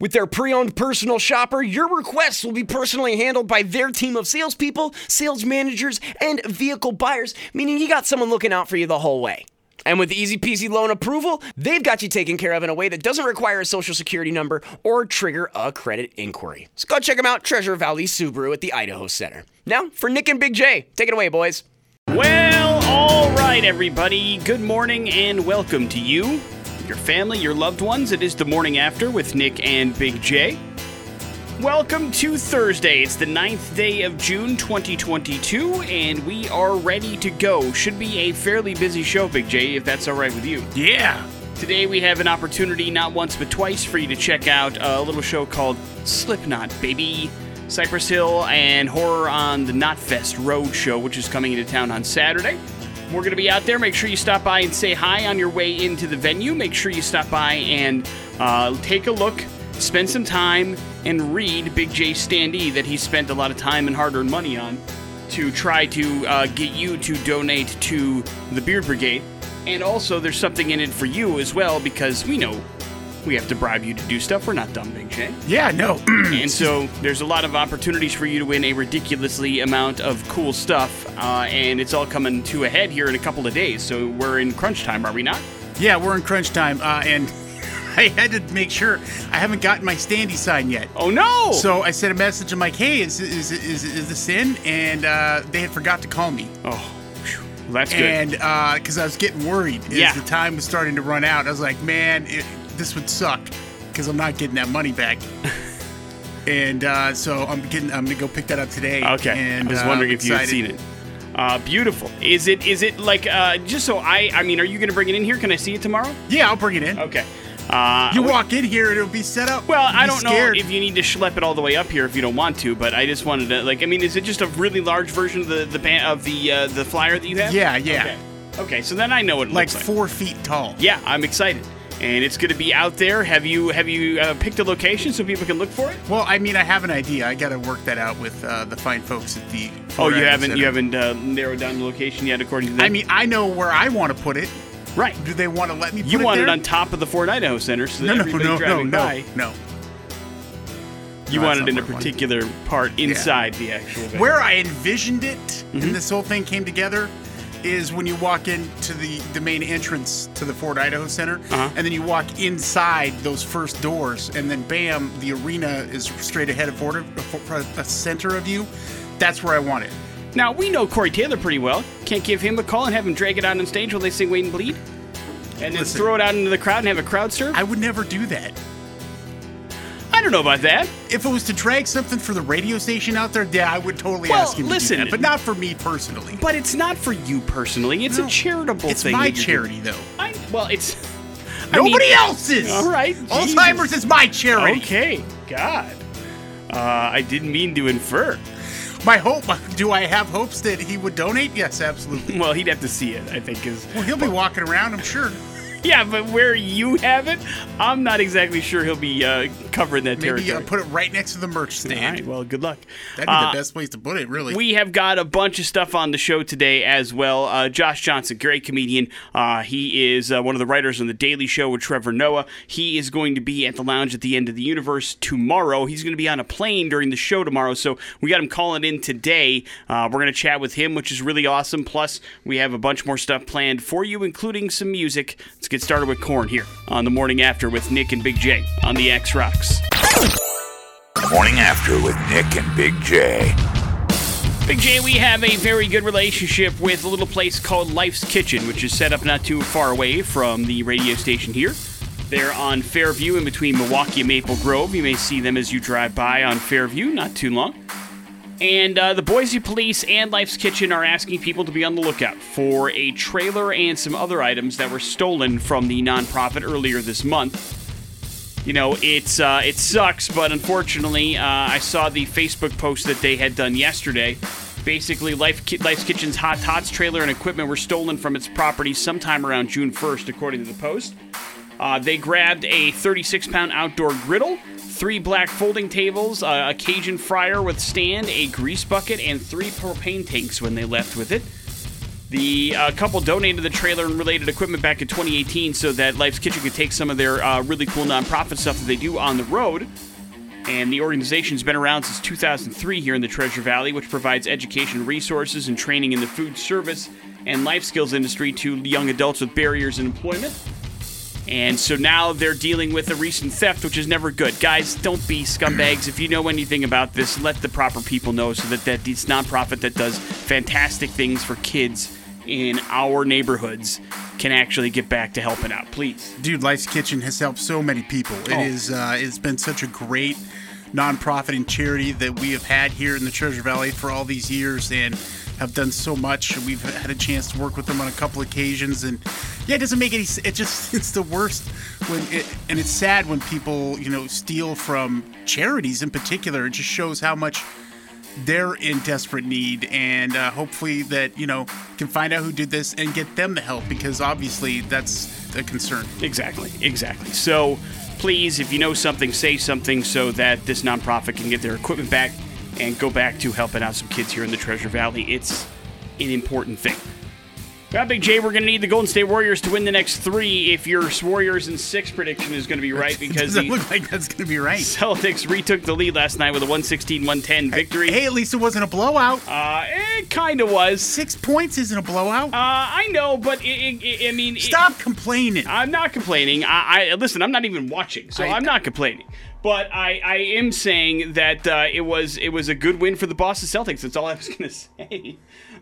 With their pre owned personal shopper, your requests will be personally handled by their team of salespeople, sales managers, and vehicle buyers, meaning you got someone looking out for you the whole way. And with easy peasy loan approval, they've got you taken care of in a way that doesn't require a social security number or trigger a credit inquiry. So go check them out, Treasure Valley Subaru at the Idaho Center. Now, for Nick and Big J, take it away, boys. Well, all right, everybody. Good morning and welcome to you, your family, your loved ones. It is the morning after with Nick and Big J. Welcome to Thursday. It's the 9th day of June 2022, and we are ready to go. Should be a fairly busy show, Big J, if that's all right with you. Yeah. Today we have an opportunity, not once but twice, for you to check out a little show called Slipknot, baby. Cypress Hill and Ho99o9 on the Knotfest Road Show, which is coming into town on Saturday. We're going to be out there. Make sure you stop by and say hi on your way into the venue. Make sure you stop by and uh, take a look, spend some time, and read Big J standee that he spent a lot of time and hard earned money on to try to uh, get you to donate to the Beard Brigade. And also, there's something in it for you as well because we know we have to bribe you to do stuff. We're not dumb, Big J. Yeah, no. And so there's a lot of opportunities for you to win a ridiculously amount of cool stuff, uh, and it's all coming to a head here in a couple of days. So we're in crunch time, are we not? yeah, we're in crunch time. Uh, and I had to make sure I haven't gotten my standee sign yet. Oh no! So I sent a message. I'm like, hey, is, is, is, is this in? And uh, they had forgot to call me. oh. Well, that's good. And because I was getting worried as Yeah. the time was starting to run out, I was like, man, it, this would suck because I'm not getting that money back. and uh, so I'm getting, I'm gonna go pick that up today. okay. And I was uh, wondering I'm if you had seen it. Uh, beautiful. Is it? Is it like? Uh, just so I. I mean, are you going to bring it in here? Can I see it tomorrow? Yeah, I'll bring it in. Okay. Uh, You walk in here, it'll be set up. Well, I don't scared. know if you need to schlep it all the way up here if you don't want to, but I just wanted to like. I mean, is it just a really large version of the the ban- of the uh, the flyer that you have? Yeah, yeah. Okay. Okay, so then I know what it like looks like. four feet tall. Yeah, I'm excited, and it's going to be out there. Have you have you uh, picked a location so people can look for it? Well, I mean, I have an idea. I got to work that out with uh, the fine folks at the. Oh, you haven't you haven't uh, narrowed down the location yet, according to them. I mean, I know where I want to put it. right? Do they want to let me? Put You it want there? it on top of the Ford Idaho Center, so that No, no, everybody no, no, driving no, by, no. you No, want it in a not where I want it. particular part inside the actual. venue. Where I envisioned it, Mm-hmm. and this whole thing came together, is when you walk into the the main entrance to the Ford Idaho Center, Uh-huh. and then you walk inside those first doors, and then bam, the arena is straight ahead of Ford, a center of you. That's where I want it. Now we know Corey Taylor pretty well. Can't give him a call and have him drag it out on stage while they sing "Wait and Bleed," and then Listen. throw it out into the crowd and have a crowd surf. I would never do that. I don't know about that. If it was to drag something for the radio station out there, yeah, I would totally Well, ask him listen. to do that, but not for me personally. But it's not for you personally. It's No. a charitable it's thing. It's my charity, though. I, well, it's I mean- Nobody else's. All right, Alzheimer's is my charity. Okay, God. Uh, I didn't mean to infer. My hope. Do I have hopes that he would donate? Yes, absolutely. Well, he'd have to see it. I think is Well, he'll be walking around, I'm sure. yeah, but where you have it, I'm not exactly sure he'll be uh, covering that Maybe territory. uh, put it right next to the merch stand. right, well, good luck. That'd be Uh, the best place to put it, really. We have got a bunch of stuff on the show today as well. Uh, Josh Johnson, great comedian. Uh, he is uh, one of the writers on The Daily Show with Trevor Noah. He is going to be at the lounge at the end of the universe tomorrow. He's going to be on a plane during the show tomorrow, so we got him calling in today. Uh, we're going to chat with him, which is really awesome. Plus, we have a bunch more stuff planned for you, including some music. Let's get started with Korn here on the morning after with Nick and Big J on the X Rocks. Morning After with Nick and Big J. Big J, we have a very good relationship with a little place called Life's Kitchen, which is set up not too far away from the radio station here. They're on Fairview in between Milwaukee and Maple Grove. You may see them as you drive by on Fairview, not too long. And uh, the Boise Police and Life's Kitchen are asking people to be on the lookout for a trailer and some other items that were stolen from the nonprofit earlier this month. You know, it's uh, it sucks, but unfortunately, uh, I saw the Facebook post that they had done yesterday, Basically, Life Ki- Life's Kitchen's Hot Tots trailer and equipment were stolen from its property sometime around June 1st, according to the Post. Uh, they grabbed a 36 pound outdoor griddle, three black folding tables, a Cajun fryer with stand, a grease bucket, and three propane tanks when they left with it. The uh, couple donated the trailer and related equipment back in 2018 so that Life's Kitchen could take some of their uh, really cool nonprofit stuff that they do on the road. And the organization's been around since 2003 here in the Treasure Valley, which provides education resources and training in the food service and life skills industry to young adults with barriers in employment. And so now they're dealing with a recent theft, which is never good. Guys, don't be scumbags. If you know anything about this, let the proper people know so that, that this nonprofit that does fantastic things for kids in our neighborhoods can actually get back to helping out. Please. Dude, Life's Kitchen has helped so many people. It Oh. is uh, it's been such a great nonprofit and charity that we have had here in the Treasure Valley for all these years and have done so much. We've had a chance to work with them on a couple occasions and yeah, it doesn't make any it just it's the worst when it, and it's sad when people, you know, steal from charities in particular. It just shows how much they're in desperate need and uh, hopefully that you know can find out who did this and get them the help because obviously that's a concern Exactly, exactly. So please, if you know something, say something so that this nonprofit can get their equipment back and go back to helping out some kids here in the Treasure Valley. It's an important thing. Well, Big J, we're going to need the Golden State Warriors to win the next three if your Warriors in six prediction is going to be right because doesn't look like that's going to be right Celtics retook the lead last night with a 116 110 victory. hey at least it wasn't a blowout Uh, it kind of was. six points isn't a blowout Uh, I know, but it, it, it- I mean, it- stop complaining I'm not complaining. I, I listen. I'm not even watching, so I- I, am not complaining. But I, I am saying that uh, it was it was a good win for the Boston Celtics. That's all I was gonna say.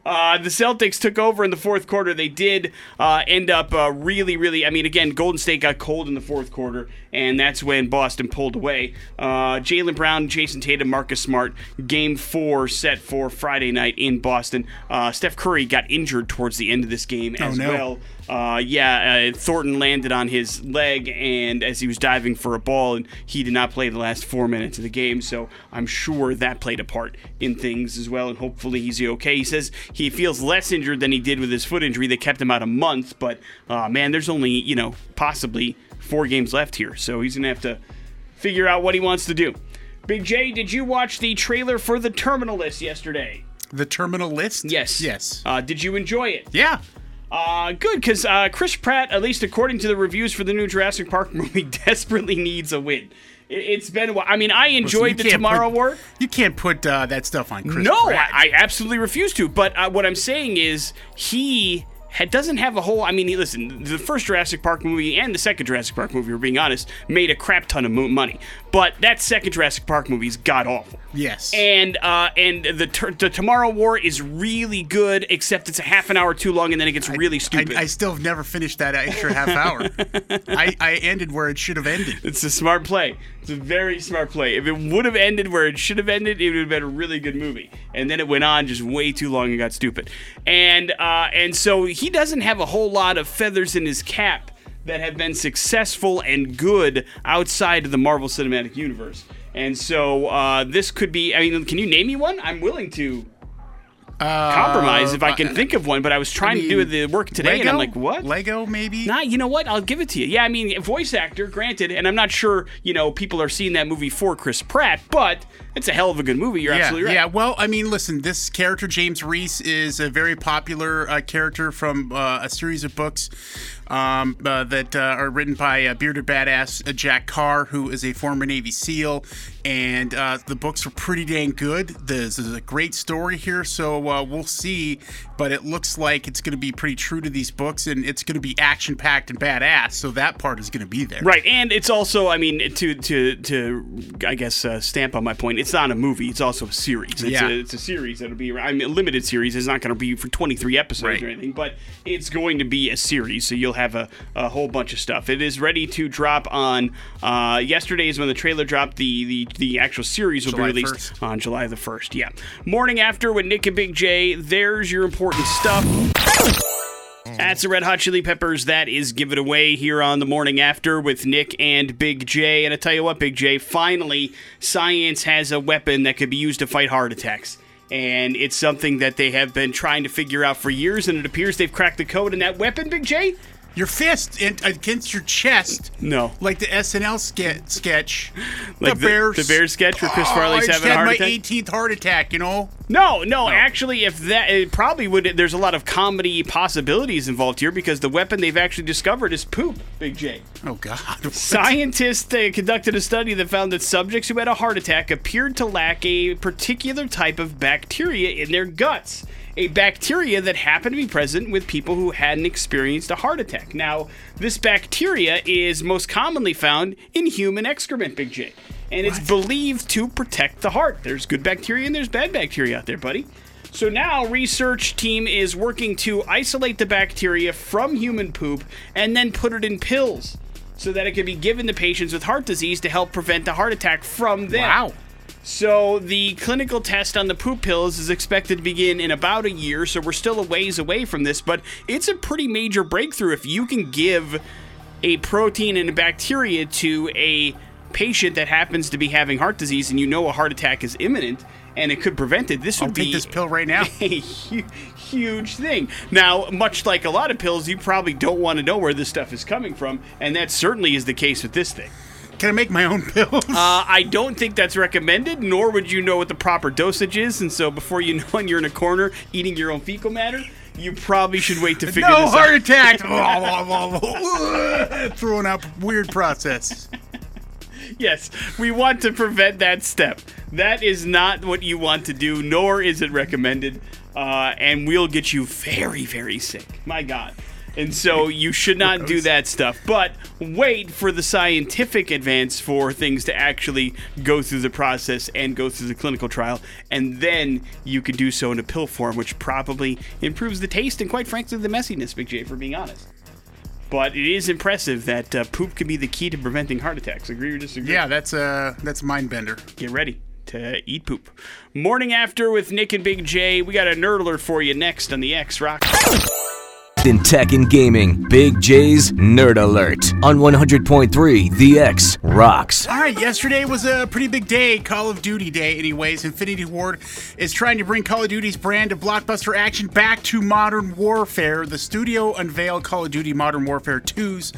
Uh, the Celtics took over in the fourth quarter. They did uh, end up uh, really, really. I mean, again, Golden State got cold in the fourth quarter, and that's when Boston pulled away. Uh, Jaylen Brown, Jayson Tatum, Marcus Smart. Game four set for Friday night in Boston. Uh, Steph Curry got injured towards the end of this game as no. well. Uh, yeah, uh, Thornton landed on his leg, and as he was diving for a ball, and he did not play the last four minutes of the game. So I'm sure that played a part in things as well, and hopefully he's okay. He says he feels less injured than he did with his foot injury. They kept him out a month, but uh, man, there's only you know possibly four games left here, so he's gonna have to figure out what he wants to do. Big J, did you watch the trailer for the Terminal List yesterday? the terminal list Yes. yes Uh, did you enjoy it? yeah Uh, good, because uh, Chris Pratt, at least according to the reviews for the new Jurassic Park movie, desperately needs a win. It, it's been a while. I mean, I enjoyed the Tomorrow put- War. you can't put uh, that stuff on Chris No, Pratt. I, I absolutely refuse to. But uh, what I'm saying is, he doesn't have a whole. I mean, listen, the first Jurassic Park movie and the second Jurassic Park movie, we're being honest, made a crap ton of mo- money. But that second Jurassic Park movie is god awful. yes And uh, and the ter- the Tomorrow War is really good, except it's a half an hour too long, and then it gets really stupid. I, I still have never finished that extra half hour. I, I ended where it should have ended. It's a smart play. It's a very smart play. If it would have ended where it should have ended, it would have been a really good movie. And then it went on just way too long and got stupid. And uh, and so he doesn't have a whole lot of feathers in his cap that have been successful and good outside of the Marvel Cinematic Universe. And so uh, this could be. I mean, can you name me one? I'm willing to compromise if I can think of one. But I was trying to do the work today, Lego? and I'm like, what? Lego, maybe? Nah, you know what? I'll give it to you. Yeah, I mean, voice actor, granted, and I'm not sure, you know, people are seeing that movie for Chris Pratt, but it's a hell of a good movie. You're yeah, absolutely right. yeah. Well, I mean, listen, this character James Reece is a very popular uh, character from uh, a series of books um, uh, that uh, are written by uh, bearded badass uh, Jack Carr, who is a former Navy SEAL, and uh, the books are pretty dang good. This is a great story here, so uh, we'll see. But it looks like it's going to be pretty true to these books, and it's going to be action packed and badass. So that part is going to be there. Right, and it's also, I mean, to to to, I guess, uh, stamp on my point. It's not a movie; it's also a series. It's, Yeah. a, it's a series that'll be. I mean, a limited series. It's not going to be for 23 episodes Right. or anything, but it's going to be a series. So you'll have a, a whole bunch of stuff. It is ready to drop on. Uh, yesterday is when the trailer dropped. The the the actual series will July be released 1st. on July the first. Yeah, morning after with Nick and Big J. There's your important stuff. That's the Red Hot Chili Peppers. That is Give It Away here on the morning after with Nick and Big J. And I tell you what, Big J, finally, science has a weapon that could be used to fight heart attacks. And it's something that they have been trying to figure out for years, and it appears they've cracked the code. And that weapon, Big J? Your fist in, against your chest. No. Like the SNL ske- sketch. Like the- bear, the Bears sketch where Chris Farley's oh, having a had heart my attack? 18th heart attack, you know? No, no, actually, if that it probably would, there's a lot of comedy possibilities involved here because the weapon they've actually discovered is poop, Big J. Oh, God. Scientists uh, conducted a study that found that subjects who had a heart attack appeared to lack a particular type of bacteria in their guts. A bacteria that happened to be present with people who hadn't experienced a heart attack. Now, this bacteria is most commonly found in human excrement, Big J. And it's believed to protect the heart. There's good bacteria and there's bad bacteria out there, buddy. So now research team is working to isolate the bacteria from human poop and then put it in pills so that it can be given to patients with heart disease to help prevent a heart attack from them. Wow. So the clinical test on the poop pills is expected to begin in about a year, so we're still a ways away from this, but it's a pretty major breakthrough if you can give a protein and a bacteria to a patient that happens to be having heart disease and you know a heart attack is imminent and it could prevent it. This would I'll be this pill right now. a huge thing. Now, much like a lot of pills, you probably don't want to know where this stuff is coming from, and that certainly is the case with this thing. Can I make my own pills? Uh, I don't think that's recommended, nor would you know what the proper dosage is, and so before you know it, you're in a corner eating your own fecal matter. You probably should wait to figure no this heart out. attack. Throwing up weird process. Yes, we want to prevent that step. That is not what you want to do, nor is it recommended, uh, and we'll get you very, very sick. My God. And so you should not do that stuff. But wait for the scientific advance for things to actually go through the process and go through the clinical trial. And then you could do so in a pill form, which probably improves the taste and, quite frankly, the messiness, Big J, for being honest. But it is impressive that uh, poop can be the key to preventing heart attacks. Agree or disagree? Yeah, that's uh that's mind bender. Get ready to eat poop. Morning after with Nick and Big J. We got a nerd alert for you next on the X Rock. In tech and gaming, Big J's Nerd Alert on 100.3 The X rocks. All right, yesterday was a pretty big day, Call of Duty Day, anyways. Infinity Ward is trying to bring Call of Duty's brand of blockbuster action back to modern warfare. The studio unveiled Call of Duty Modern Warfare 2's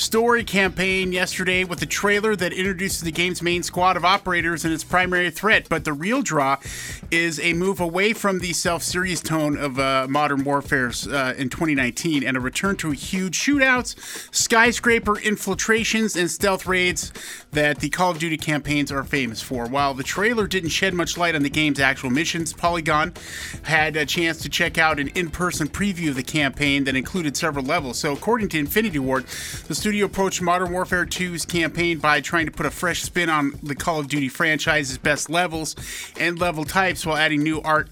story campaign yesterday with a trailer that introduces the game's main squad of operators and its primary threat. But the real draw is a move away from the self serious tone of uh, Modern Warfare's uh, in 2019 and a return to huge shootouts, skyscraper infiltrations, and stealth raids that the Call of Duty campaigns are famous for. While the trailer didn't shed much light on the game's actual missions, Polygon had a chance to check out an in person preview of the campaign that included several levels. So, according to Infinity Ward, the studio approached Modern Warfare 2's campaign by trying to put a fresh spin on the Call of Duty franchise's best levels and level types while adding new art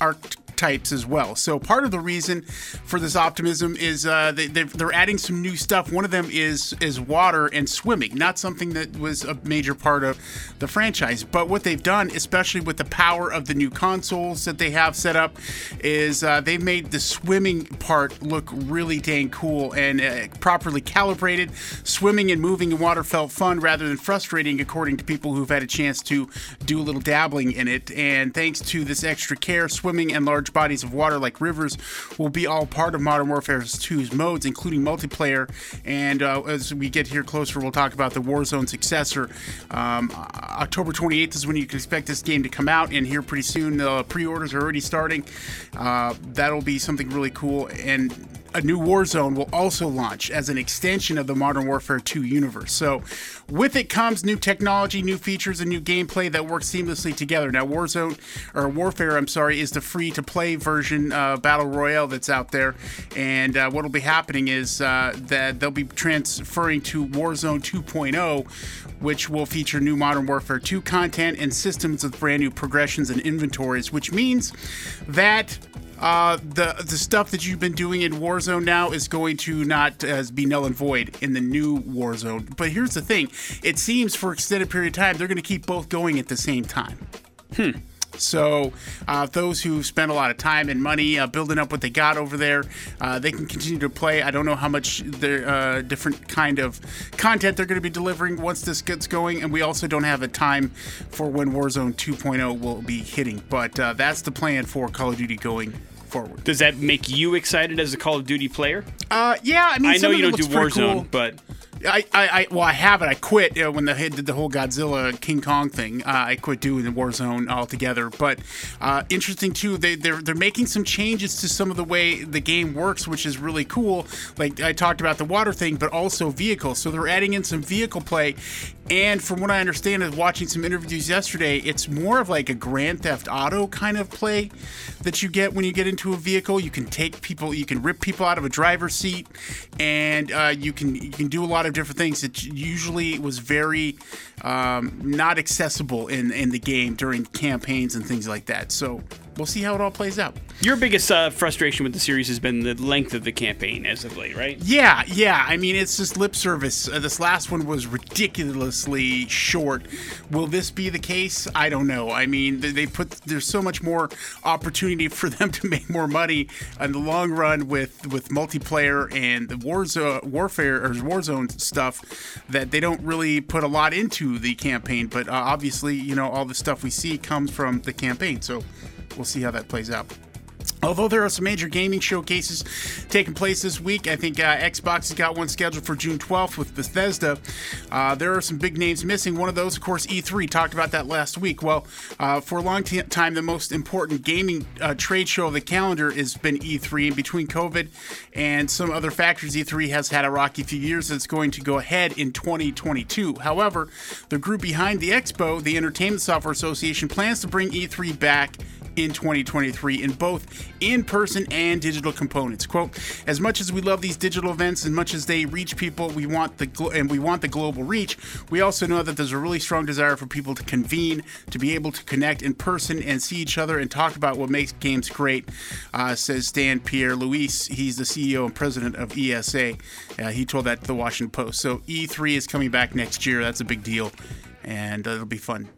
archetypes as well. So part of the reason for this optimism is uh, they, they're adding some new stuff. One of them is is water and swimming, not something that was a major part of the franchise. But what they've done, especially with the power of the new consoles that they have set up, is uh, they've made the swimming part look really dang cool and uh, properly calibrated. Swimming and moving in water felt fun rather than frustrating, according to people who've had a chance to do a little dabbling in it. And thanks to this extra care, swimming and large bodies of water like rivers will be all part of Modern Warfare 2's modes, including multiplayer. And uh, as we get here closer, we'll talk about the Warzone successor. Um, October 28th is when you can expect this game to come out, and here pretty soon the pre-orders are already starting. Uh, that'll be something really cool. And a new Warzone will also launch as an extension of the Modern Warfare 2 universe. So, with it comes new technology, new features, and new gameplay that work seamlessly together. Now, Warzone, or Warfare, I'm sorry, is the free to play version uh, Battle Royale that's out there. And uh, what will be happening is uh, that they'll be transferring to Warzone 2.0, which will feature new Modern Warfare 2 content and systems with brand new progressions and inventories, which means that uh, the the stuff that you've been doing in Warzone now is going to not uh, be null and void in the new Warzone. But here's the thing: it seems for extended period of time they're going to keep both going at the same time. So, uh, those who spend a lot of time and money uh, building up what they got over there, uh, they can continue to play. I don't know how much their uh, different kind of content they're going to be delivering once this gets going, and we also don't have a time for when Warzone 2.0 will be hitting. But uh, that's the plan for Call of Duty going forward. Does that make you excited as a Call of Duty player? Uh, yeah, I mean, I know you don't do Warzone, cool. but I, I, I, well, I haven't. I quit you know, when the they did the whole Godzilla King Kong thing. Uh, I quit doing the Warzone altogether. But uh, interesting too. They they're they're making some changes to some of the way the game works, which is really cool. Like I talked about the water thing, but also vehicles. So they're adding in some vehicle play. And from what I understand, is watching some interviews yesterday, it's more of like a Grand Theft Auto kind of play that you get when you get into a vehicle. You can take people, you can rip people out of a driver's seat, and uh, you can you can do a lot of different things that usually was very um, not accessible in in the game during campaigns and things like that. So we'll see how it all plays out. your biggest uh, frustration with the series has been the length of the campaign as of late, right? Yeah, yeah. I mean, it's just lip service. Uh, this last one was ridiculously short. Will this be the case? I don't know. I mean, they, put there's so much more opportunity for them to make more money in the long run with with multiplayer and the Warzone warfare or Warzone stuff that they don't really put a lot into the campaign. But uh, obviously, you know, all the stuff we see comes from the campaign. So we'll see how that plays out. Although there are some major gaming showcases taking place this week, I think uh, Xbox has got one scheduled for June 12th with Bethesda. Uh, there are some big names missing. One of those, of course, E3. Talked about that last week. Well, uh, for a long t- time, the most important gaming uh, trade show of the calendar has been E3. And between COVID and some other factors, E3 has had a rocky few years. It's going to go ahead in 2022. However, the group behind the expo, the Entertainment Software Association, plans to bring E3 back in 2023 in both in-person and digital components. Quote, as much as we love these digital events and much as they reach people, we want the glo- and we want the global reach, we also know that there's a really strong desire for people to convene, to be able to connect in person and see each other and talk about what makes games great, uh, says Stan Pierre-Louis. He's the CEO and president of ESA. Uh, he told that to the Washington Post. So E3 is coming back next year. That's a big deal. And uh, it'll be fun.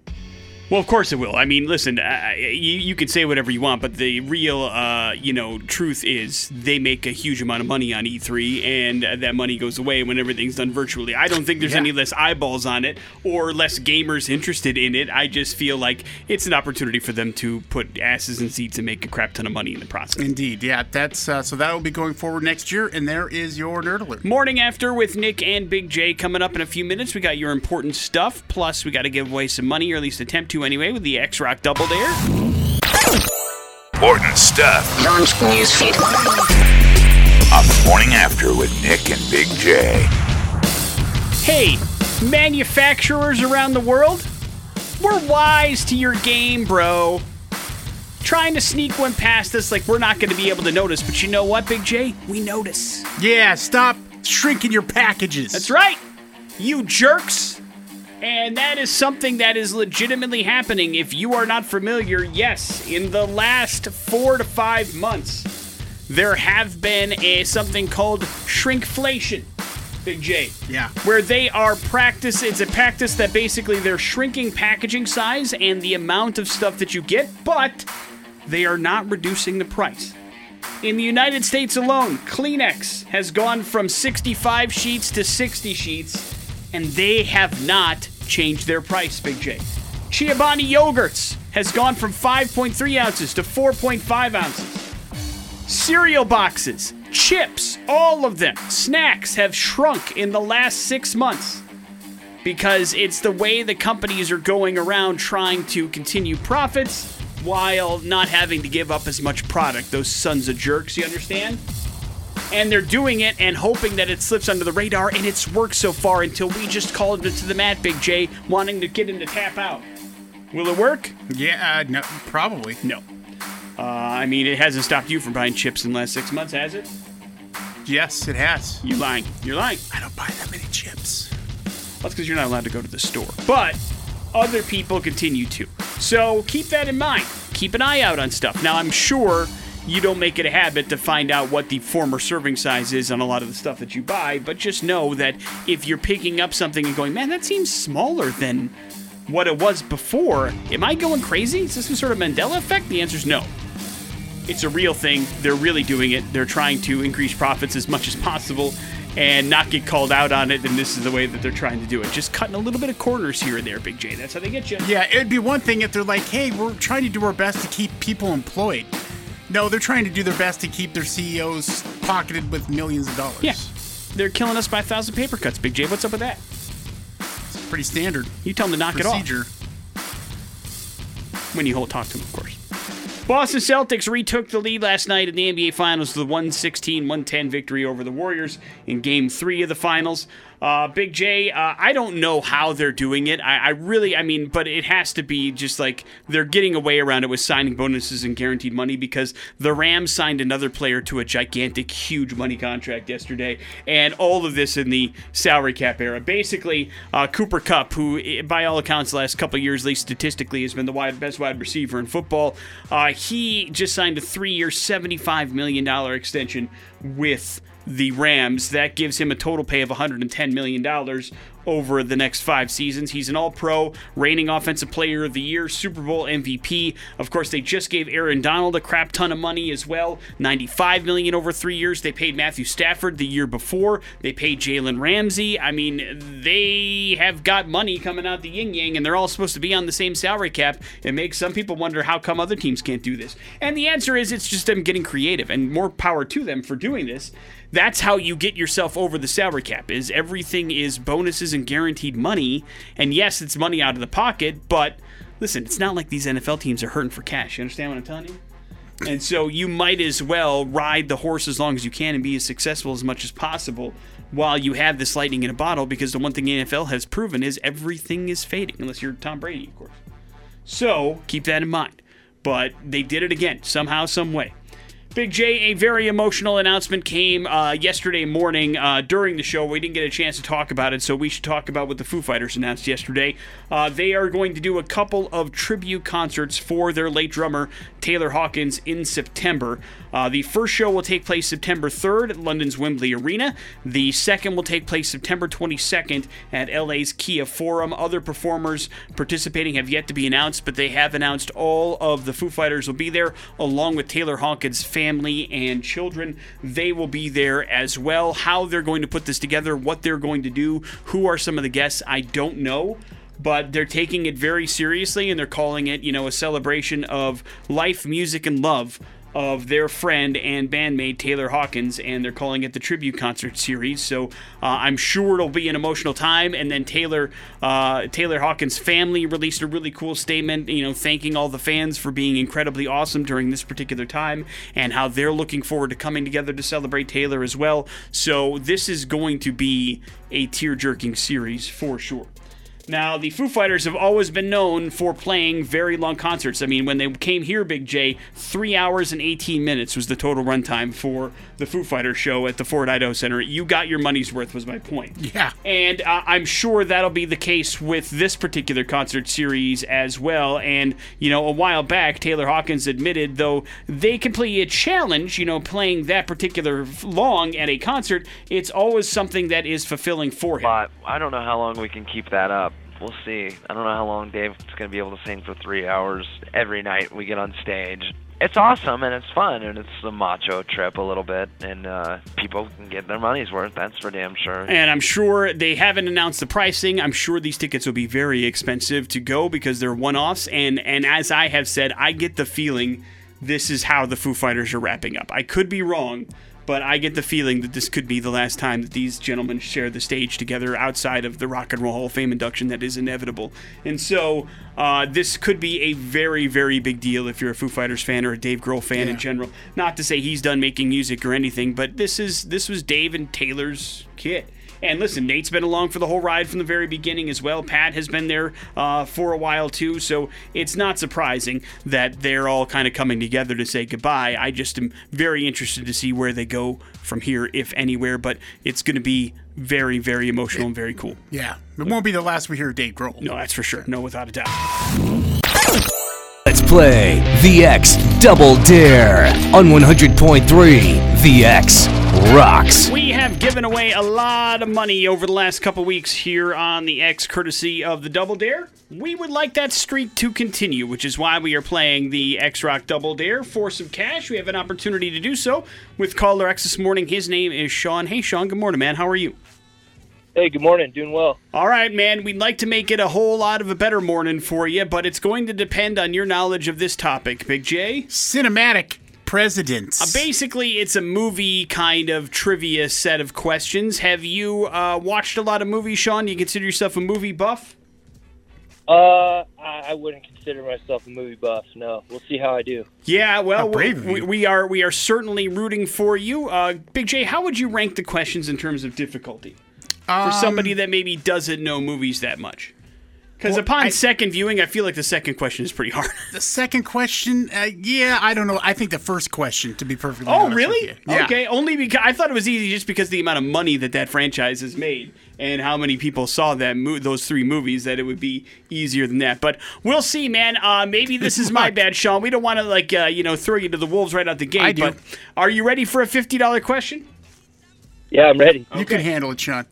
Well, of course it will. I mean, listen, uh, you, you can say whatever you want, but the real, uh, you know, truth is they make a huge amount of money on E3, and uh, that money goes away when everything's done virtually. I don't think there's Yeah. any less eyeballs on it or less gamers interested in it. I just feel like it's an opportunity for them to put asses in seats and make a crap ton of money in the process. Indeed, yeah. That's uh, so that will be going forward next year, and there is your nerd alert. Morning after with Nick and Big J coming up in a few minutes. We got your important stuff. Plus, we got to give away some money, or at least attempt to anyway, with the X Rock Double Dare. Important stuff Launch newsfeed. on the morning after with Nick and Big J. Hey, manufacturers around the world, we're wise to your game, bro. Trying to sneak one past us like we're not going to be able to notice, but you know what, Big J? We notice. Yeah, stop shrinking your packages. That's right, you jerks. And that is something that is legitimately happening. If you are not familiar, yes, in the last four to five months, there have been a something called shrinkflation. Big J. Yeah. Where they are practice it's a practice that basically they're shrinking packaging size and the amount of stuff that you get, but they are not reducing the price. In the United States alone, Kleenex has gone from 65 sheets to 60 sheets, and they have not changed their price, Big J. Chobani Yogurts has gone from 5.3 ounces to 4.5 ounces. Cereal boxes, chips, all of them, snacks have shrunk in the last six months because it's the way the companies are going around trying to continue profits while not having to give up as much product. Those sons of jerks, you understand? And they're doing it and hoping that it slips under the radar, and it's worked so far until we just called it to the mat, Big J, wanting to get him to tap out. Will it work? Yeah, uh, no, probably. No. Uh, I mean, it hasn't stopped you from buying chips in the last six months, has it? Yes, it has. You're lying. You're lying. I don't buy that many chips. That's because you're not allowed to go to the store. But other people continue to. So keep that in mind. Keep an eye out on stuff. Now, I'm sure you don't make it a habit to find out what the former serving size is on a lot of the stuff that you buy, but just know that if you're picking up something and going, man, that seems smaller than what it was before. Am I going crazy? Is this some sort of Mandela effect? The answer is no. It's a real thing. They're really doing it. They're trying to increase profits as much as possible and not get called out on it. And this is the way that they're trying to do it. Just cutting a little bit of corners here and there, Big J. That's how they get you. Yeah, it'd be one thing if they're like, hey, we're trying to do our best to keep people employed. No, they're trying to do their best to keep their CEOs pocketed with millions of dollars. Yeah. They're killing us by a thousand paper cuts, Big J. What's up with that? It's pretty standard You tell them to knock procedure. it off Procedure. when you hold talk to them, of course. Boston Celtics retook the lead last night in the NBA Finals with a 116 110 victory over the Warriors in game three of the finals. Uh, Big J, uh, I don't know how they're doing it. I, I really, I mean, but it has to be just like they're getting away around it with signing bonuses and guaranteed money because the Rams signed another player to a gigantic, huge money contract yesterday, and all of this in the salary cap era. Basically, uh, Cooper Kupp, who eh, by all accounts, the last couple years, at least statistically, has been the wide, best wide receiver in football, uh, he just signed a three-year, $75 million extension with the Rams. That gives him a total pay of $110 million over the next five seasons. He's an all pro, reigning Offensive Player of the Year, Super Bowl MVP. Of course, they just gave Aaron Donald a crap ton of money as well 95 million over three years. They paid Matthew Stafford the year before, they paid Jalen Ramsey. I mean, they have got money coming out the yin yang, and they're all supposed to be on the same salary cap. It makes some people wonder how come other teams can't do this. And the answer is it's just them getting creative, and more power to them for doing this that's how you get yourself over the salary cap is everything is bonuses and guaranteed money. And yes it's money out of the pocket but listen it's not like these nfl teams are hurting for cash. You understand what i'm telling you? And so you might as well ride the horse as long as you can and be as successful as much as possible while you have this lightning in a bottle because the one thing nfl has proven is everything is fading unless you're tom brady of course. So keep that in mind. But they did it again somehow some way Big J, a very emotional announcement came uh, yesterday morning uh, during the show. We didn't get a chance to talk about it, so we should talk about what the Foo Fighters announced yesterday. Uh, they are going to do a couple of tribute concerts for their late drummer, Taylor Hawkins, in September. Uh, the first show will take place September 3rd at London's Wembley Arena. The second will take place September 22nd at LA's Kia Forum. Other performers participating have yet to be announced, but they have announced all of the Foo Fighters will be there, along with Taylor Hawkins' family and children. They will be there as well. How they're going to put this together, what they're going to do, who are some of the guests, I don't know but they're taking it very seriously and they're calling it, you know, a celebration of life, music, and love of their friend and bandmate Taylor Hawkins, and they're calling it the tribute concert series. So uh, I'm sure it'll be an emotional time. And then Taylor uh, Taylor Hawkins' family released a really cool statement, you know, thanking all the fans for being incredibly awesome during this particular time, and how they're looking forward to coming together to celebrate Taylor as well. So this is going to be a tear-jerking series for sure. Now, the Foo Fighters have always been known for playing very long concerts. I mean, when they came here, Big J, three hours and 18 minutes was the total runtime for the Foo Fighters show at the Ford Idaho Center. You got your money's worth, was my point. Yeah. And uh, I'm sure that'll be the case with this particular concert series as well. And, you know, a while back, Taylor Hawkins admitted, though they can play a challenge, you know, playing that particular long at a concert, it's always something that is fulfilling for him. But I don't know how long we can keep that up. We'll see. I don't know how long Dave's going to be able to sing for three hours every night we get on stage. It's awesome and it's fun and it's a macho trip a little bit and uh, people can get their money's worth. That's for damn sure. And I'm sure they haven't announced the pricing. I'm sure these tickets will be very expensive to go because they're one-offs. And and as I have said, I get the feeling this is how the Foo Fighters are wrapping up. I could be wrong, but I get the feeling that this could be the last time that these gentlemen share the stage together outside of the Rock and Roll Hall of Fame induction that is inevitable. And so uh, this could be a very, very big deal if you're a Foo Fighters fan or a Dave Grohl fan in general. Not to say he's done making music or anything, but this is this was Dave and Taylor's kid. And listen, Nate's been along for the whole ride from the very beginning as well. Pat has been there uh, for a while too, so it's not surprising that they're all kind of coming together to say goodbye. I just am very interested to see where they go from here, if anywhere. But it's going to be very, very emotional and very cool. Yeah. It won't be the last we hear of Dave Grohl. No, that's for sure. No, without a doubt. Play The X Double Dare on 100.3 The X rocks. We have given away a lot of money over the last couple weeks here on the X, courtesy of the Double Dare. We would like that streak to continue, which is why we are playing the X Rock Double Dare for some cash. We have an opportunity to do so with caller X this morning. His name is Sean. Hey, Sean. Good morning, man. How are you? Hey, good morning. Doing well. All right, man. We'd like to make it a whole lot of a better morning for you, but it's going to depend on your knowledge of this topic, Big J. Cinematic presidents. Uh, basically, it's a movie kind of trivia set of questions. Have you uh, watched a lot of movies, Sean? Do you consider yourself a movie buff? Uh, I, I wouldn't consider myself a movie buff. No, we'll see how I do. Yeah, well, How brave we, we are we are certainly rooting for you. Uh, Big J, how would you rank the questions in terms of difficulty Um, for somebody that maybe doesn't know movies that much? Because Well, upon I- second viewing, I feel like the second question is pretty hard. The second question, uh, yeah, I don't know. I think the first question, to be perfectly Oh, really? Yeah. Okay, only because I thought it was easy just because the amount of money that that franchise has made and how many people saw that mo- those three movies that it would be easier than that. But we'll see, man. Uh, maybe this is my bad, Sean. We don't want to like uh, you know throw you to the wolves right out the gate. But are you ready for a fifty dollar question? Yeah, I'm ready. You can handle it, Sean.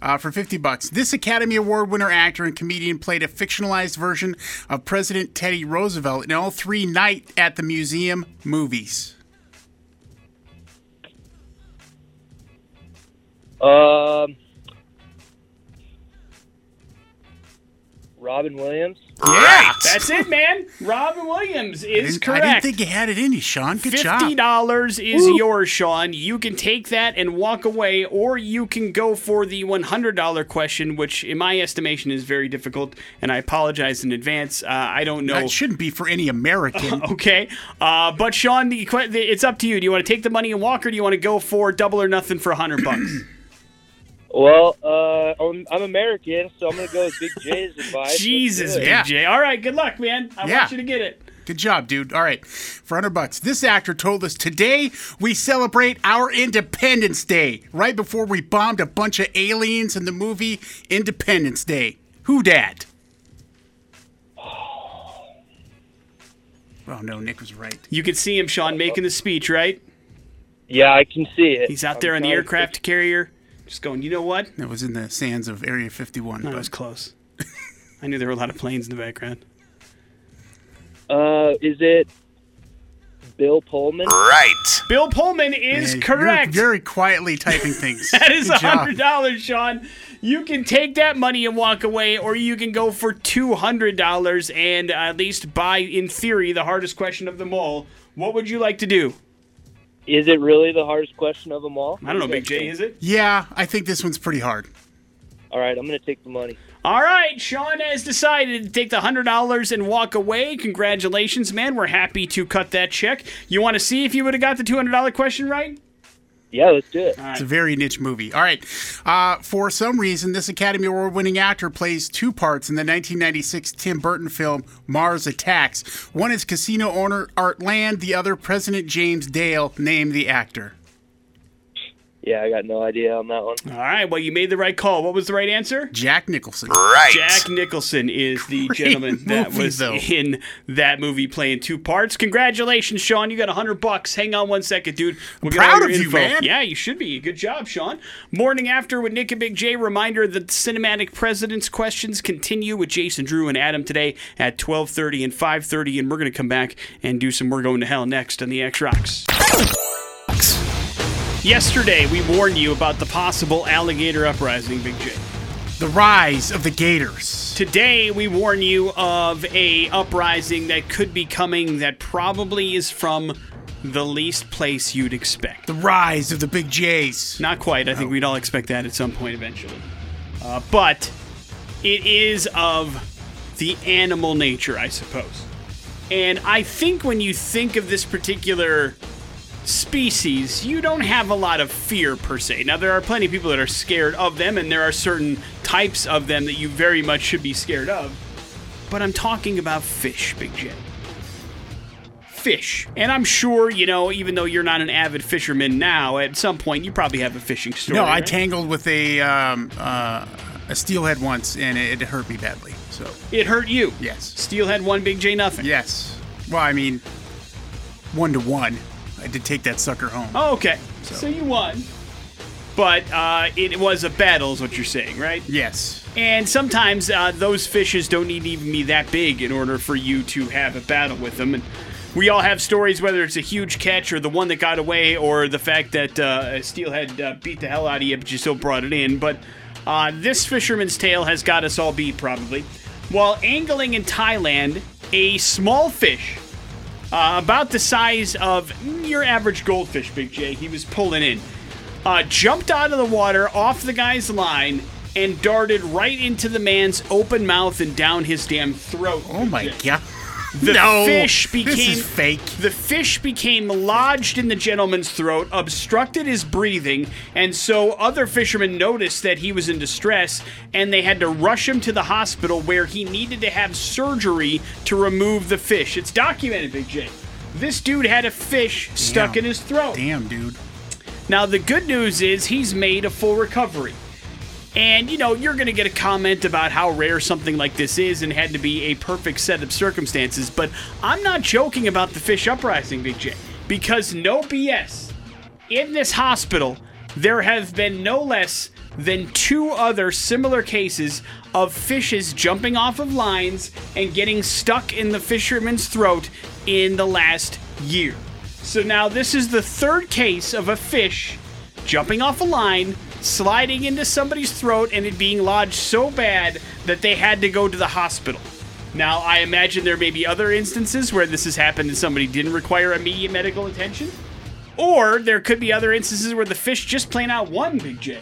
Uh, for 50 bucks. This Academy Award winner actor and comedian played a fictionalized version of President Teddy Roosevelt in all three Night at the Museum movies. Um, Robin Williams. Yeah, That's it, man. Robin Williams is didn't, correct. I didn't think you had it in you, Sean. Good Fifty job. dollars is yours, Sean. You can take that and walk away, or you can go for the one hundred dollar question, which, in my estimation, is very difficult. And I apologize in advance. Uh, I don't know. That shouldn't be for any American. Okay, uh, but Sean, the, the, it's up to you. Do you want to take the money and walk, or do you want to go for double or nothing for a hundred bucks? Well, uh, I'm, I'm American, so I'm gonna go with Big J's advice. Jesus, do. Big J. All right, good luck, man. I Yeah. want you to get it. Good job, dude. All right. For 100 bucks. This actor told us today we celebrate our Independence Day, right before we bombed a bunch of aliens in the movie Independence Day. Who dat? Oh, no, Nick was right. You can see him, Sean, making the speech, right? Yeah, I can see it. He's out there I'm on the trying to aircraft carrier, just going. You know what? That was in the sands of Area 51. That but- was close. I knew there were a lot of planes in the background. Uh, is it Bill Pullman? Right. Bill Pullman is Man, correct. You're very quietly typing things. that is Good hundred dollars, Sean. You can take that money and walk away, or you can go for two hundred dollars and at least buy, in theory, the hardest question of them all. What would you like to do? Is it really the hardest question of them all? I don't know, Big J. Is it? Yeah, I think this one's pretty hard. All right, I'm gonna take the money. All right, Sean has decided to take the hundred dollars and walk away. Congratulations, man. We're happy to cut that check. You want to see if you would have got the two hundred dollar question right? Yeah, let's do it. It's a very niche movie. All right. Uh, for some reason, this Academy Award winning actor plays two parts in the 1996 Tim Burton film Mars Attacks. One is casino owner Art Land, the other President James Dale. Name the actor. Yeah, I got no idea on that one. All right. Well, you made the right call. What was the right answer? Jack Nicholson. Right. Jack Nicholson is the Great gentleman that movie, was though. in that movie playing two parts. Congratulations, Sean. You got a hundred bucks. Hang on one second, dude. We'll get all proud your of you, man. Yeah, you should be. Good job, Sean. Morning after with Nick and Big J. Reminder: the cinematic presidents questions continue with Jason Drew and Adam today at twelve thirty and five thirty, and we're gonna come back and do some. We're going to hell next on the X Rocks. Yesterday, we warned you about the possible alligator uprising, Big J. The Rise of the Gators. Today, we warn you of a uprising that could be coming that probably is from the least place you'd expect. The Rise of the Big J's. Not quite. I think we'd all expect that at some point eventually. Uh, but it is of the animal nature, I suppose. And I think when you think of this particular species, you don't have a lot of fear per se. Now, there are plenty of people that are scared of them, and there are certain types of them that you very much should be scared of. But I'm talking about fish, Big J. Fish. And I'm sure, you know, even though you're not an avid fisherman now, at some point you probably have a fishing story. No, I right? tangled with a um, uh, a steelhead once, and it, it hurt me badly. So It hurt you. yes, Steelhead one, Big J nothing. yes. Well, I mean, one to one. I did take that sucker home. Oh, okay. So you won. But uh, it was a battle, is what you're saying, right? Yes. And sometimes uh, those fishes don't need to even be that big in order for you to have a battle with them. And we all have stories, whether it's a huge catch or the one that got away, or the fact that uh, a steelhead uh, beat the hell out of you, but you still brought it in. But uh, this fisherman's tale has got us all beat, probably. While angling in Thailand, a small fish, uh, about the size of your average goldfish, Big J, he was pulling in, uh, jumped out of the water off the guy's line and darted right into the man's open mouth and down his damn throat. Oh my god. The no, fish became This is fake. The fish became lodged in the gentleman's throat, obstructed his breathing, and so other fishermen noticed that he was in distress, and they had to rush him to the hospital where he needed to have surgery to remove the fish. It's documented, Big J. This dude had a fish stuck in his throat. Damn, dude. Now, the good news is he's made a full recovery. And, you know, you're going to get a comment about how rare something like this is and had to be a perfect set of circumstances, but I'm not joking about the fish uprising, Big J, because no BS. In this hospital, there have been no less than two other similar cases of fishes jumping off of lines and getting stuck in the fisherman's throat in the last year. So now this is the third case of a fish jumping off a line, sliding into somebody's throat, and it being lodged so bad that they had to go to the hospital. Now, I imagine there may be other instances where this has happened and somebody didn't require immediate medical attention. Or there could be other instances where the fish just plain out won, Big J.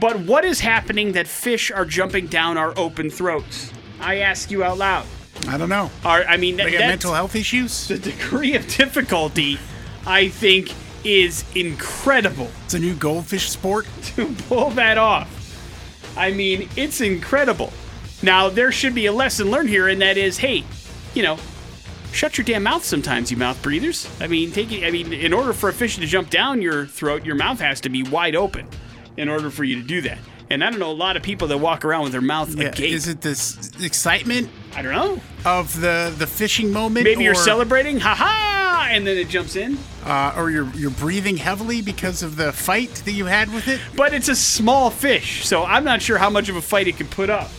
But what is happening that fish are jumping down our open throats? I ask you out loud. I don't know. Are I mean, that, They got mental health issues. the degree of difficulty, I think, is incredible It's a new goldfish sport. to pull that off. I mean, it's incredible. Now, there should be a lesson learned here, and that is, hey, you know, shut your damn mouth sometimes, you mouth breathers. I mean, take it. I mean, in order for a fish to jump down your throat, your mouth has to be wide open in order for you to do that. And I don't know a lot of people that walk around with their mouth Yeah. agape. Is it this excitement I don't know. of the the fishing moment? Maybe you're celebrating, ha ha, and then it jumps in. uh, or you're you're breathing heavily because of the fight that you had with it. but it's a small fish, so I'm not sure how much of a fight it can put up.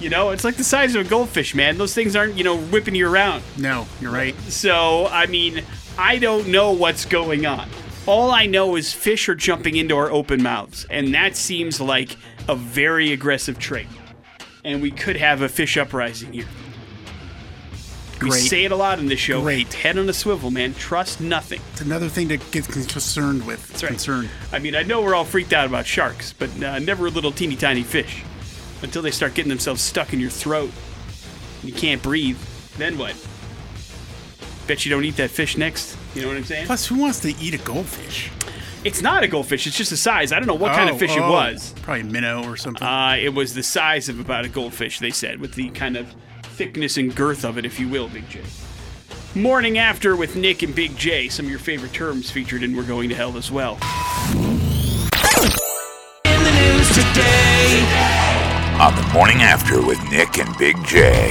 You know, it's like the size of a goldfish, man. Those things aren't, you know, whipping you around. No, you're right. So, I mean, I don't know what's going on. All I know is fish are jumping into our open mouths, and that seems like a very aggressive trait. And we could have a fish uprising here. We Great. say it a lot in this show. Great. Head on a swivel, man. Trust nothing. It's another thing to get concerned with. That's right. Concerned. I mean, I know we're all freaked out about sharks, but uh, never a little teeny tiny fish. Until they start getting themselves stuck in your throat. You can't breathe. Then what? Bet you don't eat that fish next. You know what I'm saying? Plus, who wants to eat a goldfish? It's not a goldfish. It's just a size. I don't know what kind of Oh, fish it oh, was. Probably minnow or something. Uh, it was the size of about a goldfish, they said, with the kind of thickness and girth of it, if you will, Big J. Morning after with Nick and Big J, some of your favorite terms featured in We're Going to Hell as well. On the morning after with Nick and Big J.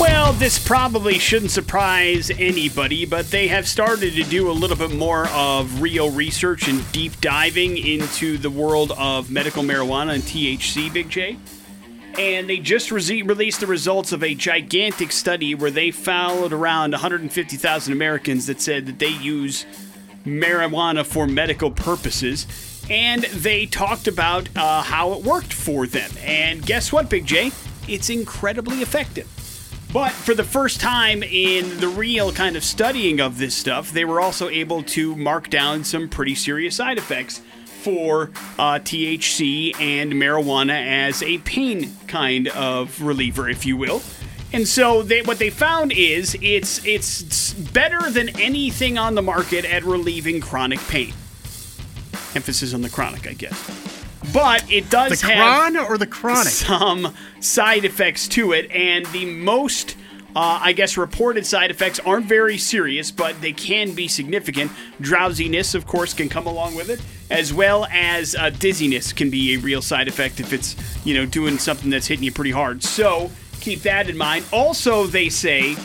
Well, this probably shouldn't surprise anybody, but they have started to do a little bit more of real research and deep diving into the world of medical marijuana and THC, Big J. And they just re- released the results of a gigantic study where they followed around 150,000 Americans that said that they use marijuana for medical purposes. And they talked about uh, how it worked for them. And guess what, Big J? It's incredibly effective. But for the first time in the real kind of studying of this stuff, they were also able to mark down some pretty serious side effects for uh, THC and marijuana as a pain kind of reliever, if you will. And so they, what they found is it's it's better than anything on the market at relieving chronic pain. Emphasis on the chronic, I guess. But it does the have cron or the chronic? some side effects to it, and the most, uh, I guess, reported side effects aren't very serious, but they can be significant. Drowsiness, of course, can come along with it, as well as uh, dizziness can be a real side effect if it's, you know, doing something that's hitting you pretty hard. So keep that in mind. Also, they say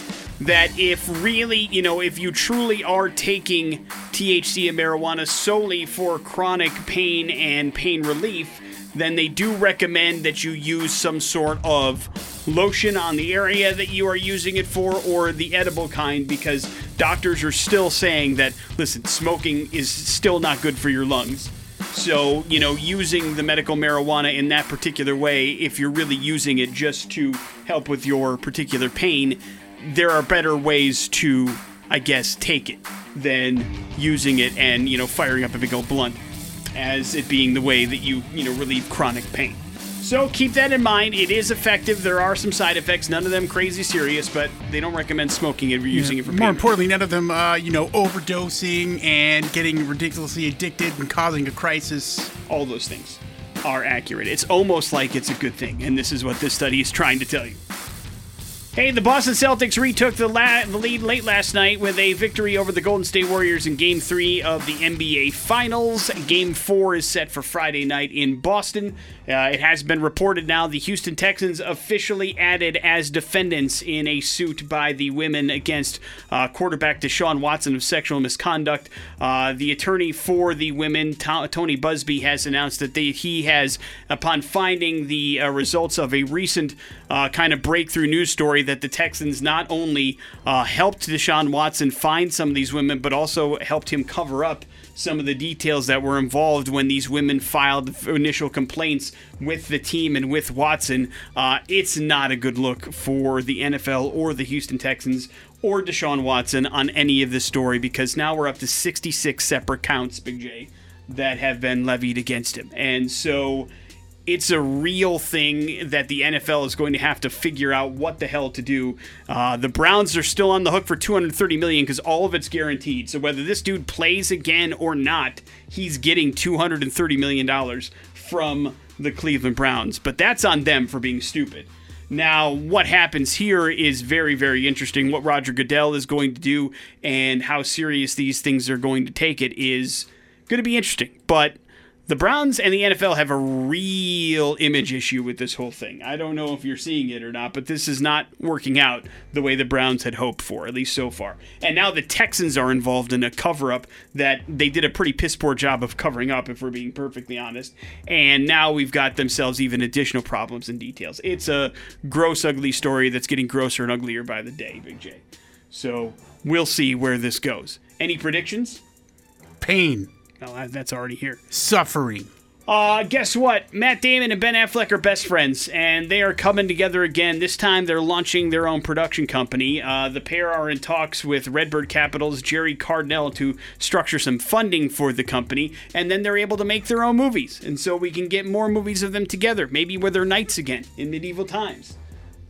that if really, you know, if you truly are taking THC and marijuana solely for chronic pain and pain relief, then they do recommend that you use some sort of lotion on the area that you are using it for or the edible kind because doctors are still saying that, listen, smoking is still not good for your lungs. So, you know, using the medical marijuana in that particular way, if you're really using it just to help with your particular pain, there are better ways to, I guess, take it than using it and, you know, firing up a big old blunt as it being the way that you, you know, relieve chronic pain. So keep that in mind. It is effective. There are some side effects, none of them crazy serious, but they don't recommend smoking and or using it for pain. More importantly, none of them, uh, you know, overdosing and getting ridiculously addicted and causing a crisis. all those things are accurate. It's almost like it's a good thing, and this is what this study is trying to tell you. Hey, the Boston Celtics retook the, la- the lead late last night with a victory over the Golden State Warriors in Game 3 of the NBA Finals. Game 4 is set for Friday night in Boston. Uh, it has been reported now the Houston Texans officially added as defendants in a suit by the women against uh, quarterback Deshaun Watson of sexual misconduct. Uh, the attorney for the women, To- Tony Buzbee, has announced that they, he has, upon finding the uh, results of a recent uh, kind of breakthrough news story, that the Texans not only uh, helped Deshaun Watson find some of these women, but also helped him cover up some of the details that were involved when these women filed initial complaints with the team and with Watson. Uh, it's not a good look for the NFL or the Houston Texans or Deshaun Watson on any of this story because now we're up to 66 separate counts, Big J, that have been levied against him. And so it's a real thing that the NFL is going to have to figure out what the hell to do. Uh, the Browns are still on the hook for 230 million because all of it's guaranteed. So whether this dude plays again or not, he's getting 230 million dollars from the Cleveland Browns. But that's on them for being stupid. Now, what happens here is very, very interesting. What Roger Goodell is going to do and how serious these things are going to take it is going to be interesting. But the Browns and the NFL have a real image issue with this whole thing. I don't know if you're seeing it or not, but this is not working out the way the Browns had hoped for, at least so far. And now the Texans are involved in a cover up that they did a pretty piss poor job of covering up, if we're being perfectly honest. And now we've got themselves even additional problems and details. It's a gross, ugly story that's getting grosser and uglier by the day, Big J. So we'll see where this goes. Any predictions? Pain, No, that's already here. suffering. Uh, guess what? Matt Damon and Ben Affleck are best friends, and they are coming together again. This time they're launching their own production company. Uh, the pair are in talks with Redbird Capital's Gerry Cardinale to structure some funding for the company, and then they're able to make their own movies. And so we can get more movies of them together, maybe where they're knights again in medieval times.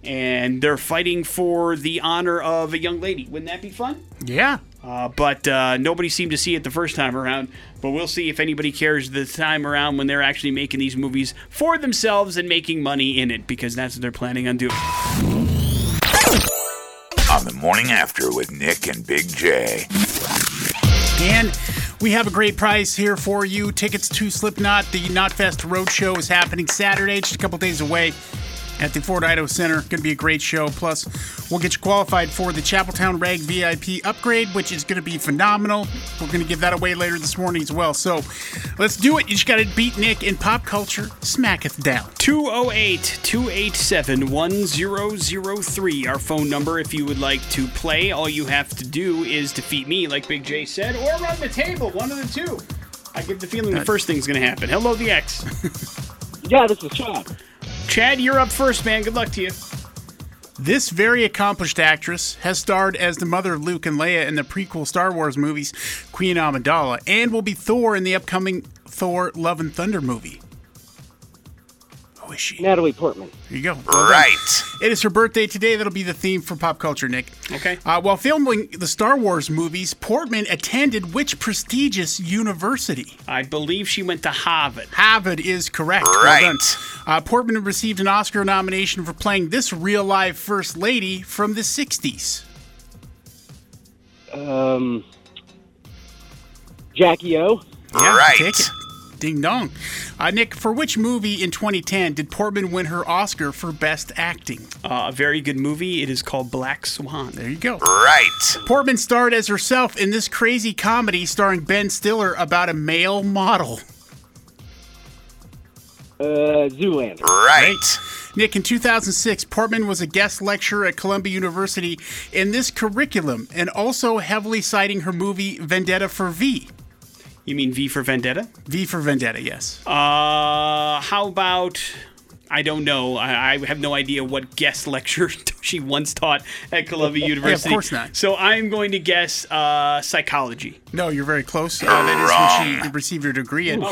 And they're fighting for the honor of a young lady. Wouldn't that be fun? Yeah. Uh, but uh, nobody seemed to see it the first time around. But we'll see if anybody cares this time around when they're actually making these movies for themselves and making money in it, because that's what they're planning on doing. On the morning after with Nick and Big J. And we have a great price here for you. Tickets to Slipknot, the Knotfest Roadshow is happening Saturday, just a couple days away at the Ford Idaho Center. Going to be a great show. Plus, we'll get you qualified for the Chapeltown Rag VIP upgrade, which is going to be phenomenal. We're going to give that away later this morning as well. So let's do it. You just got to beat Nick in pop culture. Smacketh down. 208 287 1003, our phone number. If you would like to play, all you have to do is defeat me, like Big J said, or run the table, one of the two. I get the feeling the first thing's going to happen. Hello, the X. Yeah, this is Chad. Chad, you're up first, man. Good luck to you. This very accomplished actress has starred as the mother of Luke and Leia in the prequel Star Wars movies Queen Amidala and will be Thor in the upcoming Thor Love and Thunder movie. Who is she? Natalie Portman. There you go. Well. Right. It is her birthday today. That'll be the theme for pop culture, Nick. Okay. Uh, while filming the Star Wars movies, Portman attended which prestigious university? I believe she went to Harvard. Harvard is correct. Well Right. done. Uh, Portman received an Oscar nomination for playing this real life First Lady from the 60s. Um, Jackie O. Yeah, Right. Take it. Ding dong. Uh, Nick, for which movie in 2010 did Portman win her Oscar for Best Acting? Uh, a very good movie. It is called Black Swan. There you go. Right. Portman starred as herself in this crazy comedy starring Ben Stiller about a male model. Uh, Zoolander. Right. Nick, in 2006, Portman was a guest lecturer at Columbia University in this curriculum and also heavily citing her movie Vendetta for V. You mean V for Vendetta? V for Vendetta, yes. Uh, how about? I don't know. I, I have no idea what guest lecture she once taught at Columbia University. Of course not. So I'm going to guess uh, psychology. No, you're very close. Uh, that is when she received her degree. And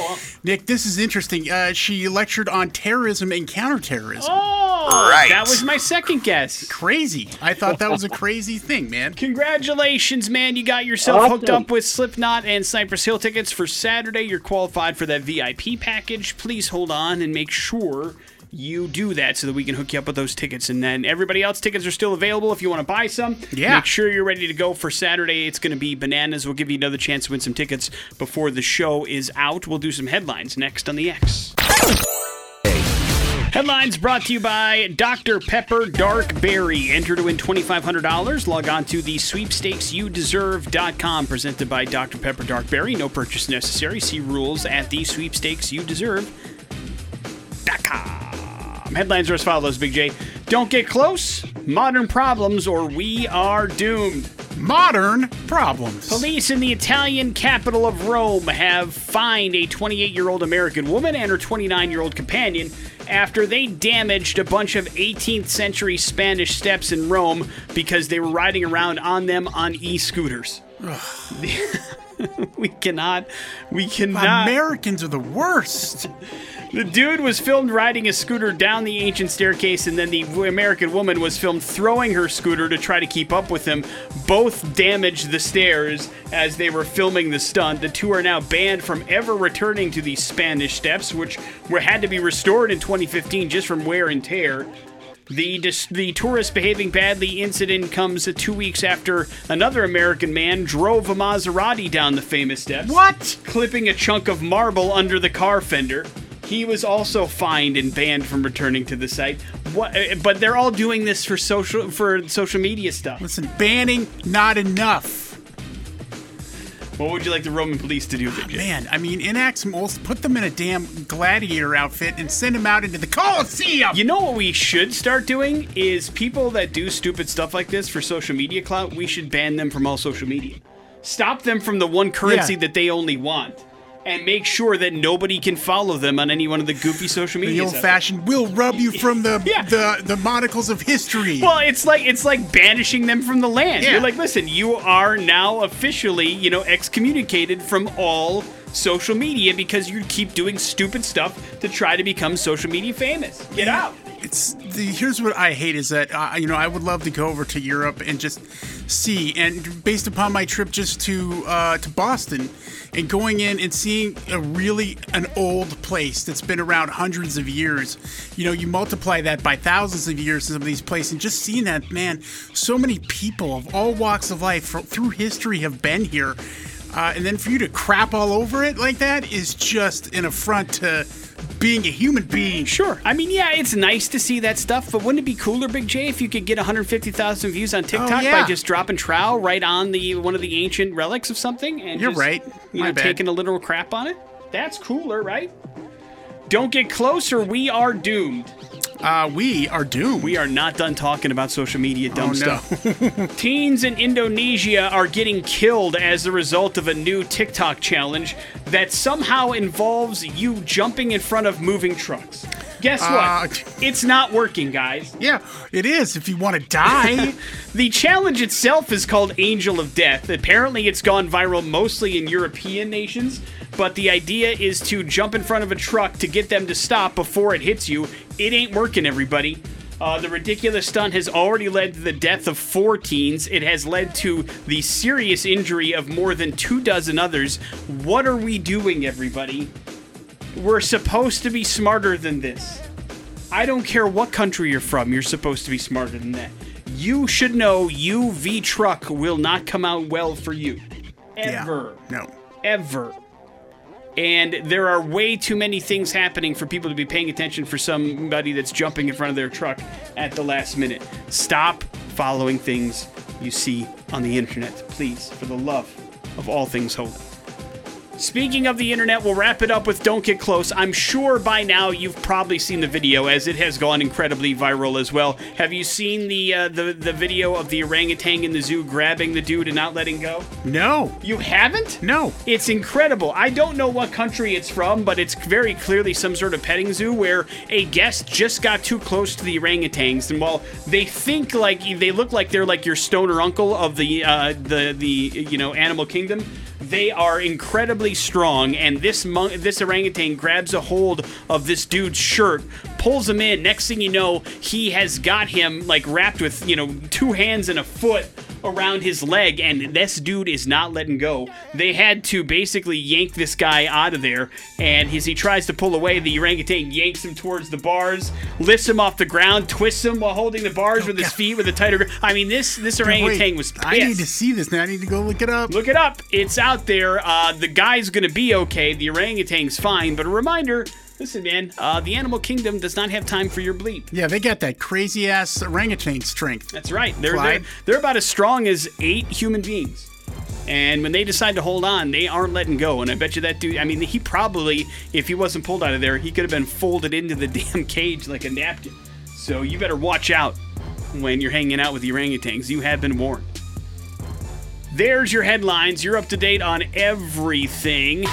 Nick, this is interesting. Uh, she lectured on terrorism and counterterrorism. Oh, Right. that was my second guess. Crazy. I thought that was a crazy thing, man. Congratulations, man. You got yourself hooked up with Slipknot and Cypress Hill tickets for Saturday. You're qualified for that VIP package. Please hold on and make sure you do that so that we can hook you up with those tickets. And then everybody else, tickets are still available if you want to buy some. Yeah. Make sure you're ready to go for Saturday. It's going to be bananas. We'll give you another chance to win some tickets before the show is out. We'll do some headlines next on the X. Headlines brought to you by Dr. Pepper Dark Berry. Enter to win $2,500. Log on to the sweepstakesyouddeserve.com. Presented by Dr. Pepper Dark Berry. No purchase necessary. See rules at the Headlines are as follows, Big J. Don't get close. Modern problems or we are doomed. Modern problems. Police in the Italian capital of Rome have fined a 28 year old American woman and her 29 year old companion after they damaged a bunch of 18th century Spanish steps in Rome because they were riding around on them on e scooters. we cannot, we cannot. Americans are the worst. The dude was filmed riding a scooter down the ancient staircase, and then the American woman was filmed throwing her scooter to try to keep up with him. Both damaged the stairs as they were filming the stunt. The two are now banned from ever returning to the Spanish Steps, which were had to be restored in 2015 just from wear and tear. The dis- the tourist behaving badly incident comes two weeks after another American man drove a Maserati down the famous steps What? clipping a chunk of marble under the car fender. He was also fined and banned from returning to the site. What? uh, But they're all doing this for social for social media stuff. Listen, banning not enough. What would you like the Roman police to do? J? Man, I mean, enact some old, put them in a damn gladiator outfit and send them out into the Coliseum. You know what we should start doing is people that do stupid stuff like this for social media clout. We should ban them from all social media. Stop them from the one currency Yeah. that they only want, and make sure that nobody can follow them on any one of the goofy social media. the old fashioned, we'll rub you from the, Yeah. the the monocles of history. Well, it's like it's like banishing them from the land. Yeah. You're like, listen, you are now officially, you know, excommunicated from all social media because you keep doing stupid stuff to try to become social media famous. Get out. it's the here's what I hate is that uh, you know I would love to go over to Europe and just see and based upon my trip just to uh, to Boston and going in and seeing a really an old place that's been around hundreds of years you know you multiply that by thousands of years in some of these places and just seeing that man so many people of all walks of life fro- through history have been here uh, and then for you to crap all over it like that is just an affront to being a human being Sure. I mean, yeah, it's nice to see that stuff, but wouldn't it be cooler, Big J, if you could get 150,000 views on TikTok Oh, yeah. by just dropping trowel right on the one of the ancient relics of something? And You're just, right. You My know, bad. taking a literal crap on it? That's cooler, right? Don't get closer. We are doomed. Uh, we are doomed. We are not done talking about social media dumb Oh, no. stuff. Teens in Indonesia are getting killed as a result of a new TikTok challenge that somehow involves you jumping in front of moving trucks. Guess what? Uh, it's not working, guys. Yeah, it is. If you want to die, The challenge itself is called Angel of Death. Apparently, it's gone viral mostly in European nations, but the idea is to jump in front of a truck to get them to stop before it hits you. It ain't working, everybody. Uh, the ridiculous stunt has already led to the death of four teens. It has led to the serious injury of more than two dozen others. What are we doing, everybody? We're supposed to be smarter than this. I don't care what country you're from, you're supposed to be smarter than that. You should know UV truck will not come out well for you. Ever. no. Ever. And there are way too many things happening for people to be paying attention for somebody that's jumping in front of their truck at the last minute. Stop following things you see on the internet, please, for the love of all things holy. Speaking of the internet, we'll wrap it up with Don't Get Close. I'm sure by now you've probably seen the video as it has gone incredibly viral as well. Have you seen the uh, the, the video of the orangutan in the zoo grabbing the dude and not letting go? No. You haven't? No. It's incredible. I don't know what country it's from, but it's very clearly some sort of petting zoo where a guest just got too close to the orangutans, and while they think like they look like they're like your stoner uncle of the uh, the the you know animal kingdom, they are incredibly strong, and this this orangutan grabs a hold of this dude's shirt, pulls him in. Next thing you know, he has got him like wrapped with you know two hands and a foot around his leg, and this dude is not letting go. They had to basically yank this guy out of there, and as he tries to pull away, the orangutan yanks him towards the bars, lifts him off the ground, twists him while holding the bars with his God. feet with a tighter grip. I mean, this this Wait, orangutan was pissed. I need to see this now. I need to go look it up. Look it up. It's out there. Uh, the guy's going to be okay. The orangutan's fine. But a reminder listen, man, uh, the animal kingdom does not have time for your bleep. Yeah, they got that crazy ass orangutan strength. That's right. They're, they're, they're about as strong as eight human beings. And when they decide to hold on, they aren't letting go. And I bet you that dude, I mean, he probably, if he wasn't pulled out of there, he could have been folded into the damn cage like a napkin. So you better watch out when you're hanging out with the orangutans. You have been warned. There's your headlines. You're up to date on everything.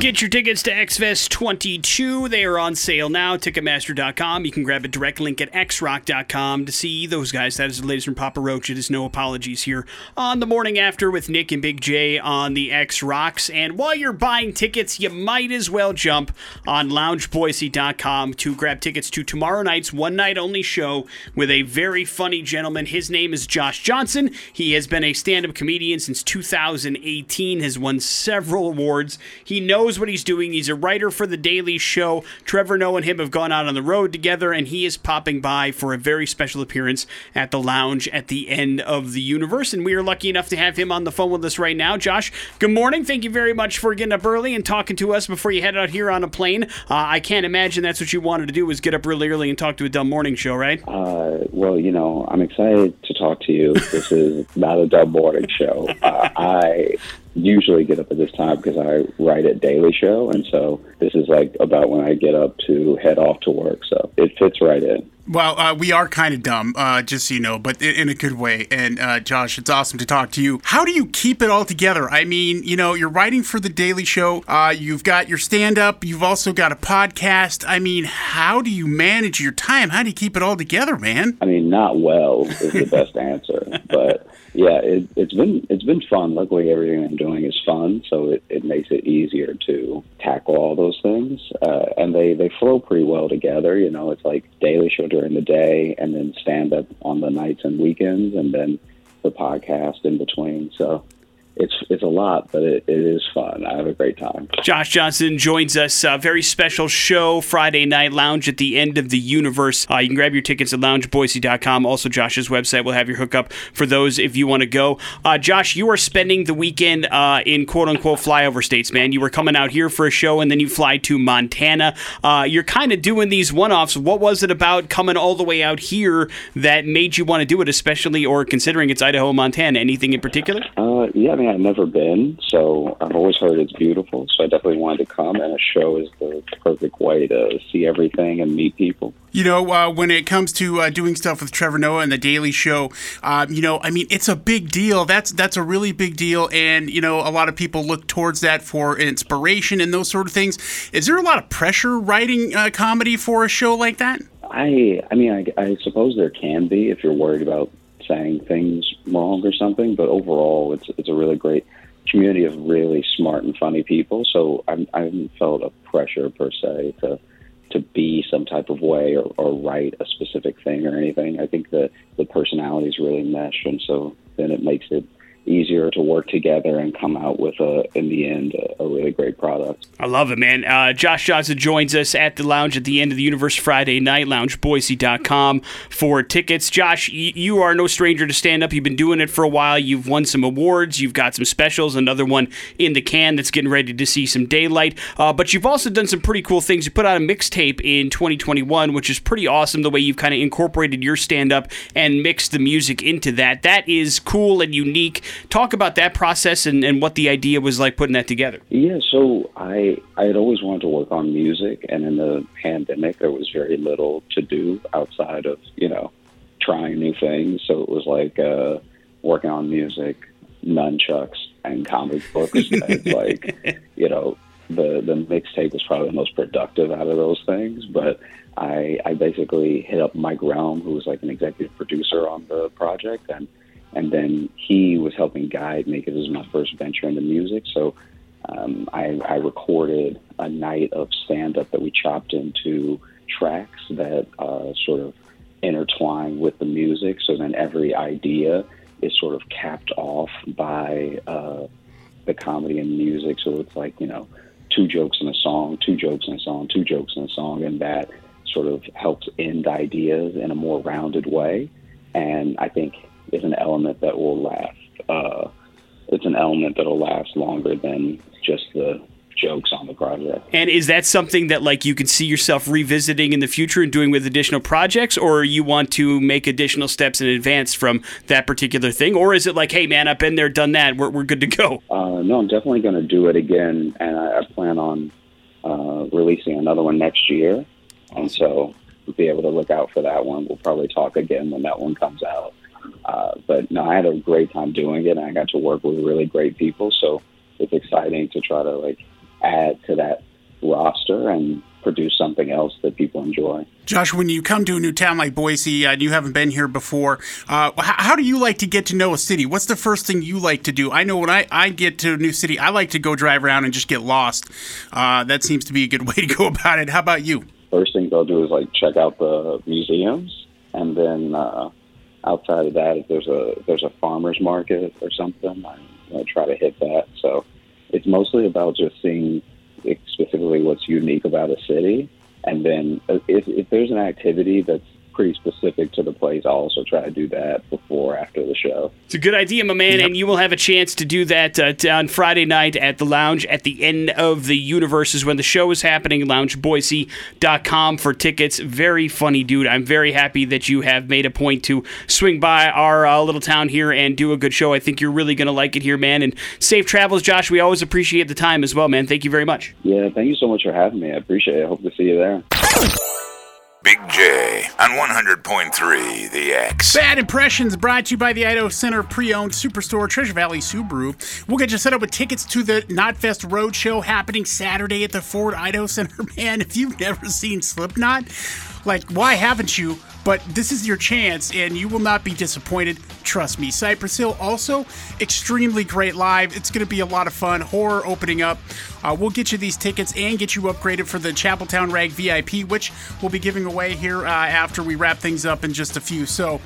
Get your tickets to XFest 22. They are on sale now. Ticketmaster.com. You can grab a direct link at xrock.com to see those guys. That is the latest from Papa Roach. It is no apologies here on the morning after with Nick and Big J on the X Rocks. And while you're buying tickets, you might as well jump on loungeboise.com to grab tickets to tomorrow night's one night only show with a very funny gentleman. His name is Josh Johnson. He has been a stand up comedian since 2018, has won several awards. He knows what he's doing. He's a writer for The Daily Show. Trevor Noah and him have gone out on the road together, and he is popping by for a very special appearance at the lounge at the end of the universe. And we are lucky enough to have him on the phone with us right now. Josh, good morning. Thank you very much for getting up early and talking to us before you head out here on a plane. Uh, I can't imagine that's what you wanted to do was get up really early and talk to a dumb morning show, right? Uh, well, you know, I'm excited to talk to you. This is not a dumb morning show. Uh, I usually get up at this time because I write at Daily Show, and so this is like about when I get up to head off to work. So it fits right in. Well, uh, we are kind of dumb, uh, just so you know, but in, a good way. And uh, Josh, it's awesome to talk to you. How do you keep it all together? I mean, you know, you're writing for the Daily Show. Uh, you've got your stand-up. You've also got a podcast. I mean, how do you manage your time? How do you keep it all together, man? I mean, not well is the best answer, but yeah, it, it's been it's been fun. Luckily, everything I'm doing is fun, so it, it makes it easier to tackle all those things, uh, and they they flow pretty well together. You know, it's like Daily Show during the day, and then stand up on the nights and weekends, and then the podcast in between. So it's it's a lot, but it, it is fun. I have a great time. Josh Johnson joins us. A very special show, Friday Night Lounge at the end of the universe. Uh, you can grab your tickets at loungeboise.com. Also, Josh's website will have your hookup for those if you want to go. Uh, Josh, you are spending the weekend uh, in quote unquote flyover states, man. You were coming out here for a show and then you fly to Montana. Uh, you're kind of doing these one offs. What was it about coming all the way out here that made you want to do it, especially or considering it's Idaho, Montana? Anything in particular? Uh, yeah, I mean, I've never been, so I've always heard it's beautiful. So I definitely wanted to come, and a show is the perfect way to see everything and meet people. You know, uh, when it comes to uh, doing stuff with Trevor Noah and the Daily Show, um, you know, I mean, it's a big deal. That's that's a really big deal, and you know, a lot of people look towards that for inspiration and those sort of things. Is there a lot of pressure writing uh, comedy for a show like that? I, I mean, I, I suppose there can be if you're worried about saying things wrong or something. But overall, it's it's a really great community of really smart and funny people. So I'm, I haven't felt a pressure per se to to be some type of way or, or write a specific thing or anything. I think the the personalities really mesh, and so then it makes it easier to work together and come out with a in the end a, a really great product. I love it, man. Uh, Josh Johnson joins us at the lounge at the end of the Universe Friday night, loungeboise.com for tickets. Josh, y- you are no stranger to stand up. You've been doing it for a while. You've won some awards. You've got some specials, another one in the can that's getting ready to see some daylight. Uh, but you've also done some pretty cool things. You put out a mixtape in 2021, which is pretty awesome the way you've kind of incorporated your stand up and mixed the music into that. That is cool and unique. Talk about that process and, and what the idea was like putting that together. Yeah, so I I had always wanted to work on music, and in the pandemic, there was very little to do outside of you know trying new things. So it was like uh, working on music, nunchucks, and comic books. and like you know the the mixtape was probably the most productive out of those things, but. I, I basically hit up Mike Relm, who was like an executive producer on the project, and and then he was helping guide me because it was my first venture into music. So um, I, I recorded a night of stand up that we chopped into tracks that uh, sort of intertwine with the music. So then every idea is sort of capped off by uh, the comedy and music. So it's like, you know, two jokes in a song, two jokes in a song, two jokes in a song, and that sort of helps end ideas in a more rounded way. And I think is an element that will last. Uh, it's an element that'll last longer than just the jokes on the project. And is that something that like you can see yourself revisiting in the future and doing with additional projects, or you want to make additional steps in advance from that particular thing, or is it like, hey man, I've been there, done that, we're we're good to go? Uh, no, I'm definitely going to do it again, and I, I plan on uh, releasing another one next year, and so be able to look out for that one. We'll probably talk again when that one comes out. Uh, but no, I had a great time doing it, and I got to work with really great people. So it's exciting to try to like add to that roster and produce something else that people enjoy. Josh, when you come to a new town like Boise uh, and you haven't been here before, uh, how do you like to get to know a city? What's the first thing you like to do? I know when I, I get to a new city, I like to go drive around and just get lost. Uh, that seems to be a good way to go about it. How about you? First things I'll do is like check out the museums, and then uh, outside of that, if there's a if there's a farmers market or something, I, I try to hit that. So it's mostly about just seeing specifically what's unique about a city, and then uh, if, if there's an activity that's pretty specific to the place, I'll also try to do that before after the show. It's a good idea, my man, and you will have a chance to do that uh, on Friday night at the lounge at the end of the universe is when the show is happening. LoungeBoise.com for tickets. Very funny dude. I'm very happy that you have made a point to swing by our uh, little town here and do a good show. I think you're really going to like it here, man. And safe travels, Josh. We always appreciate the time as well, man. Thank you very much. Yeah, thank you so much for having me. I appreciate it. I hope to see you there. Big J on 100.3 The X. Bad Impressions brought to you by the Idaho Center Pre-Owned Superstore Treasure Valley Subaru. We'll get you set up with tickets to the Knotfest Roadshow happening Saturday at the Ford Idaho Center. Man, if you've never seen Slipknot, like, why haven't you? But this is your chance, and you will not be disappointed. Trust me. Cypress Hill also extremely great live. It's going to be a lot of fun. Ho99o9 opening up. Uh, we'll get you these tickets and get you upgraded for the Chapeltown Rag VIP, which we'll be giving away here uh, after we wrap things up in just a few. So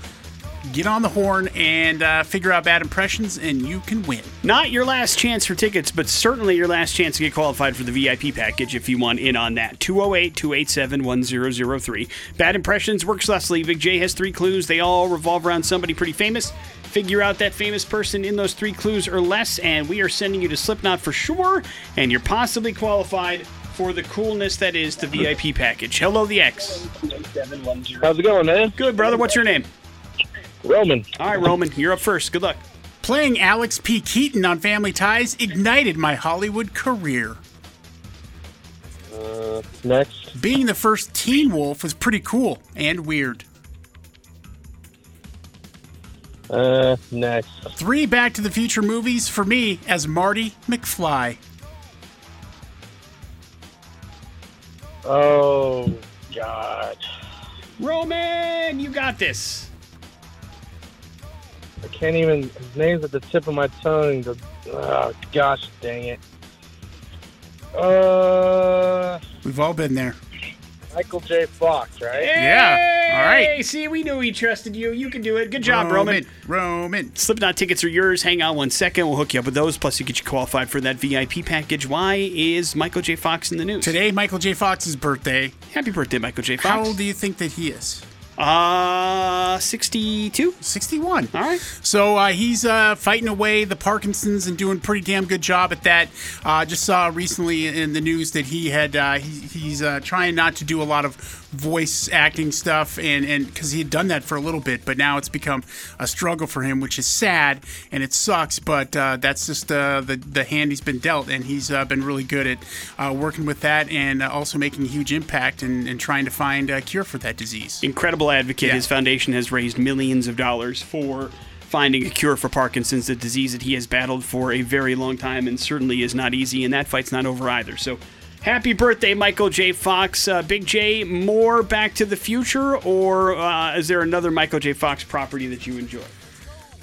get on the horn and uh, figure out bad impressions, and you can win. Not your last chance for tickets, but certainly your last chance to get qualified for the VIP package if you want in on that. 208 287 1003. Bad Impressions works Leslie. Big J has three clues. They all revolve around somebody pretty famous. Figure out that famous person in those three clues or less, and we are sending you to Slipknot for sure, and you're possibly qualified for the coolness that is the VIP package. Hello, the X. How's it going, man? Good, brother. What's your name? Roman. All right, Roman, you're up first. Good luck. Playing Alex P. Keaton on Family Ties ignited my Hollywood career. Uh, next. Being the first Teen Wolf was pretty cool and weird. Uh, next. Three Back to the Future movies for me as Marty McFly. Oh, God. Roman, you got this. I can't even. His name's at the tip of my tongue. The, oh, gosh dang it. Uh, We've all been there. Michael J. Fox, right? Yeah. right. see, we knew he trusted you. You can do it. Good job, Roman. Roman. Slipknot tickets are yours. Hang on one second. We'll hook you up with those. Plus, you get you qualified for that VIP package. Why is Michael J. Fox in the news? Today, Michael J. Fox's birthday. Happy birthday, Michael J. Fox. How old do you think that he is? Uh, 62? 61. All right. So uh, he's uh, fighting away the Parkinson's and doing a pretty damn good job at that. Uh, just saw recently in the news that he had uh, he, he's uh, trying not to do a lot of voice acting stuff, and and because he had done that for a little bit, but now it's become a struggle for him, which is sad and it sucks. But uh, that's just uh, the the hand he's been dealt, and he's uh, been really good at uh, working with that and uh, also making a huge impact and, and trying to find a cure for that disease. Incredible advocate. Yeah. His foundation has raised millions of dollars for finding a cure for Parkinson's, the disease that he has battled for a very long time and certainly is not easy, and that fight's not over either. So, happy birthday, Michael J. Fox. Uh, Big J, more Back to the Future, or uh, is there another Michael J. Fox property that you enjoy?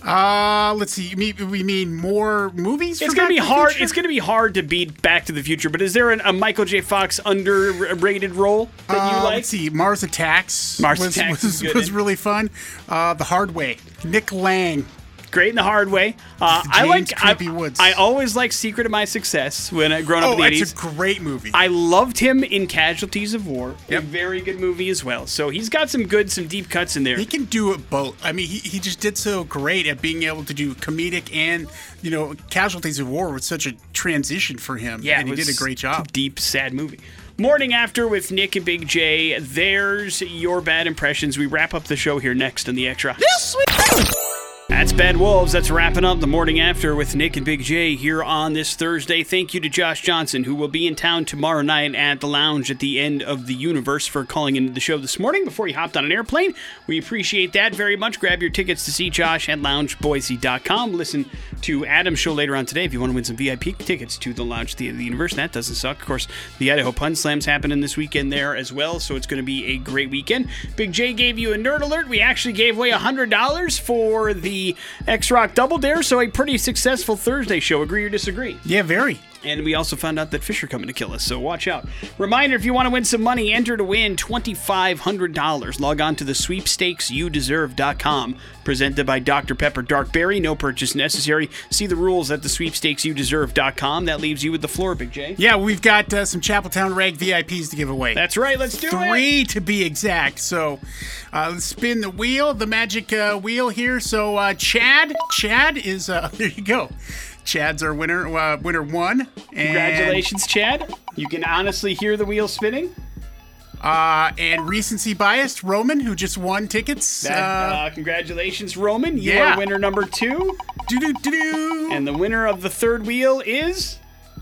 Uh, let's see. You mean, we mean more movies? It's gonna Back be to hard. Future? It's gonna be hard to beat Back to the Future. But is there an, a Michael J. Fox underrated role that you Uh, like? Let's see. Mars Attacks. Mars was, Attacks was, good. was really fun. Uh, the Hard Way. Nick Lang. Great in the hard way. Uh, I James like. I, Woods. I always like Secret of My Success when I growing up Oh, in the that's eighties. a great movie. I loved him in Casualties of War. Yep. A very good movie as well. So he's got some good, some deep cuts in there. he can do it both. I mean, he, he just did so great at being able to do comedic and, you know, Casualties of War was such a transition for him. Yeah, and he did a great job. Deep, sad movie. Morning after with Nick and Big J. There's your bad impressions. We wrap up the show here next on the extra. That's Bad Wolves. That's wrapping up the morning after with Nick and Big J here on this Thursday. Thank you to Josh Johnson, who will be in town tomorrow night at the lounge at the end of the universe for calling into the show this morning before he hopped on an airplane. We appreciate that very much. Grab your tickets to see Josh at loungeboise.com. Listen to Adam's show later on today if you want to win some VIP tickets to the lounge at the end of the universe. That doesn't suck. Of course, the Idaho Pun Slams happening this weekend there as well, so it's going to be a great weekend. Big J gave you a nerd alert. We actually gave away $100 for the X Rock Double Dare, so a pretty successful Thursday show. Agree or disagree? Yeah, very. And we also found out that fish are coming to kill us, so watch out. Reminder if you want to win some money, enter to win $2,500. Log on to the sweepstakesyouddeserve.com. Presented by Dr. Pepper Dark Berry. No purchase necessary. See the rules at the sweepstakesyouddeserve.com. That leaves you with the floor, Big J. Yeah, we've got uh, some Chapeltown Rag VIPs to give away. That's right, let's do it. Three to be exact. So uh, let's spin the wheel, the magic uh, wheel here. So uh, Chad, Chad is uh, there. You go. Chad's our winner. Uh, winner one. Congratulations, Chad. You can honestly hear the wheel spinning. Uh, and recency biased Roman, who just won tickets. That, uh, uh, congratulations, Roman. You yeah. are winner number two. And the winner of the third wheel is.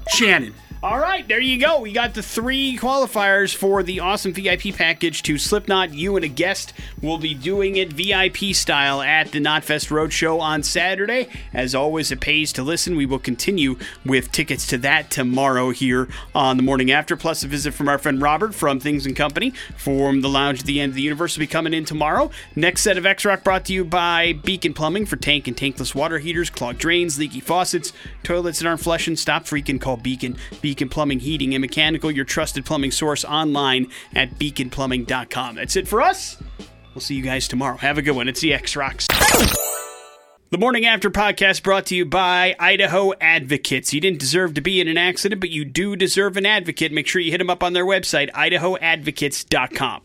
Shannon. All right, there you go. We got the three qualifiers for the awesome VIP package to Slipknot. You and a guest will be doing it VIP style at the Knotfest Roadshow on Saturday. As always, it pays to listen. We will continue with tickets to that tomorrow here on the morning after. Plus, a visit from our friend Robert from Things and Company from the lounge at the end of the universe will be coming in tomorrow. Next set of X Rock brought to you by Beacon Plumbing for tank and tankless water heaters, clogged drains, leaky faucets, toilets that aren't flushing. Stop freaking. Call Beacon. Beacon Plumbing, Heating, and Mechanical, your trusted plumbing source online at beaconplumbing.com. That's it for us. We'll see you guys tomorrow. Have a good one. It's the X Rocks. The Morning After podcast brought to you by Idaho Advocates. You didn't deserve to be in an accident, but you do deserve an advocate. Make sure you hit them up on their website, idahoadvocates.com.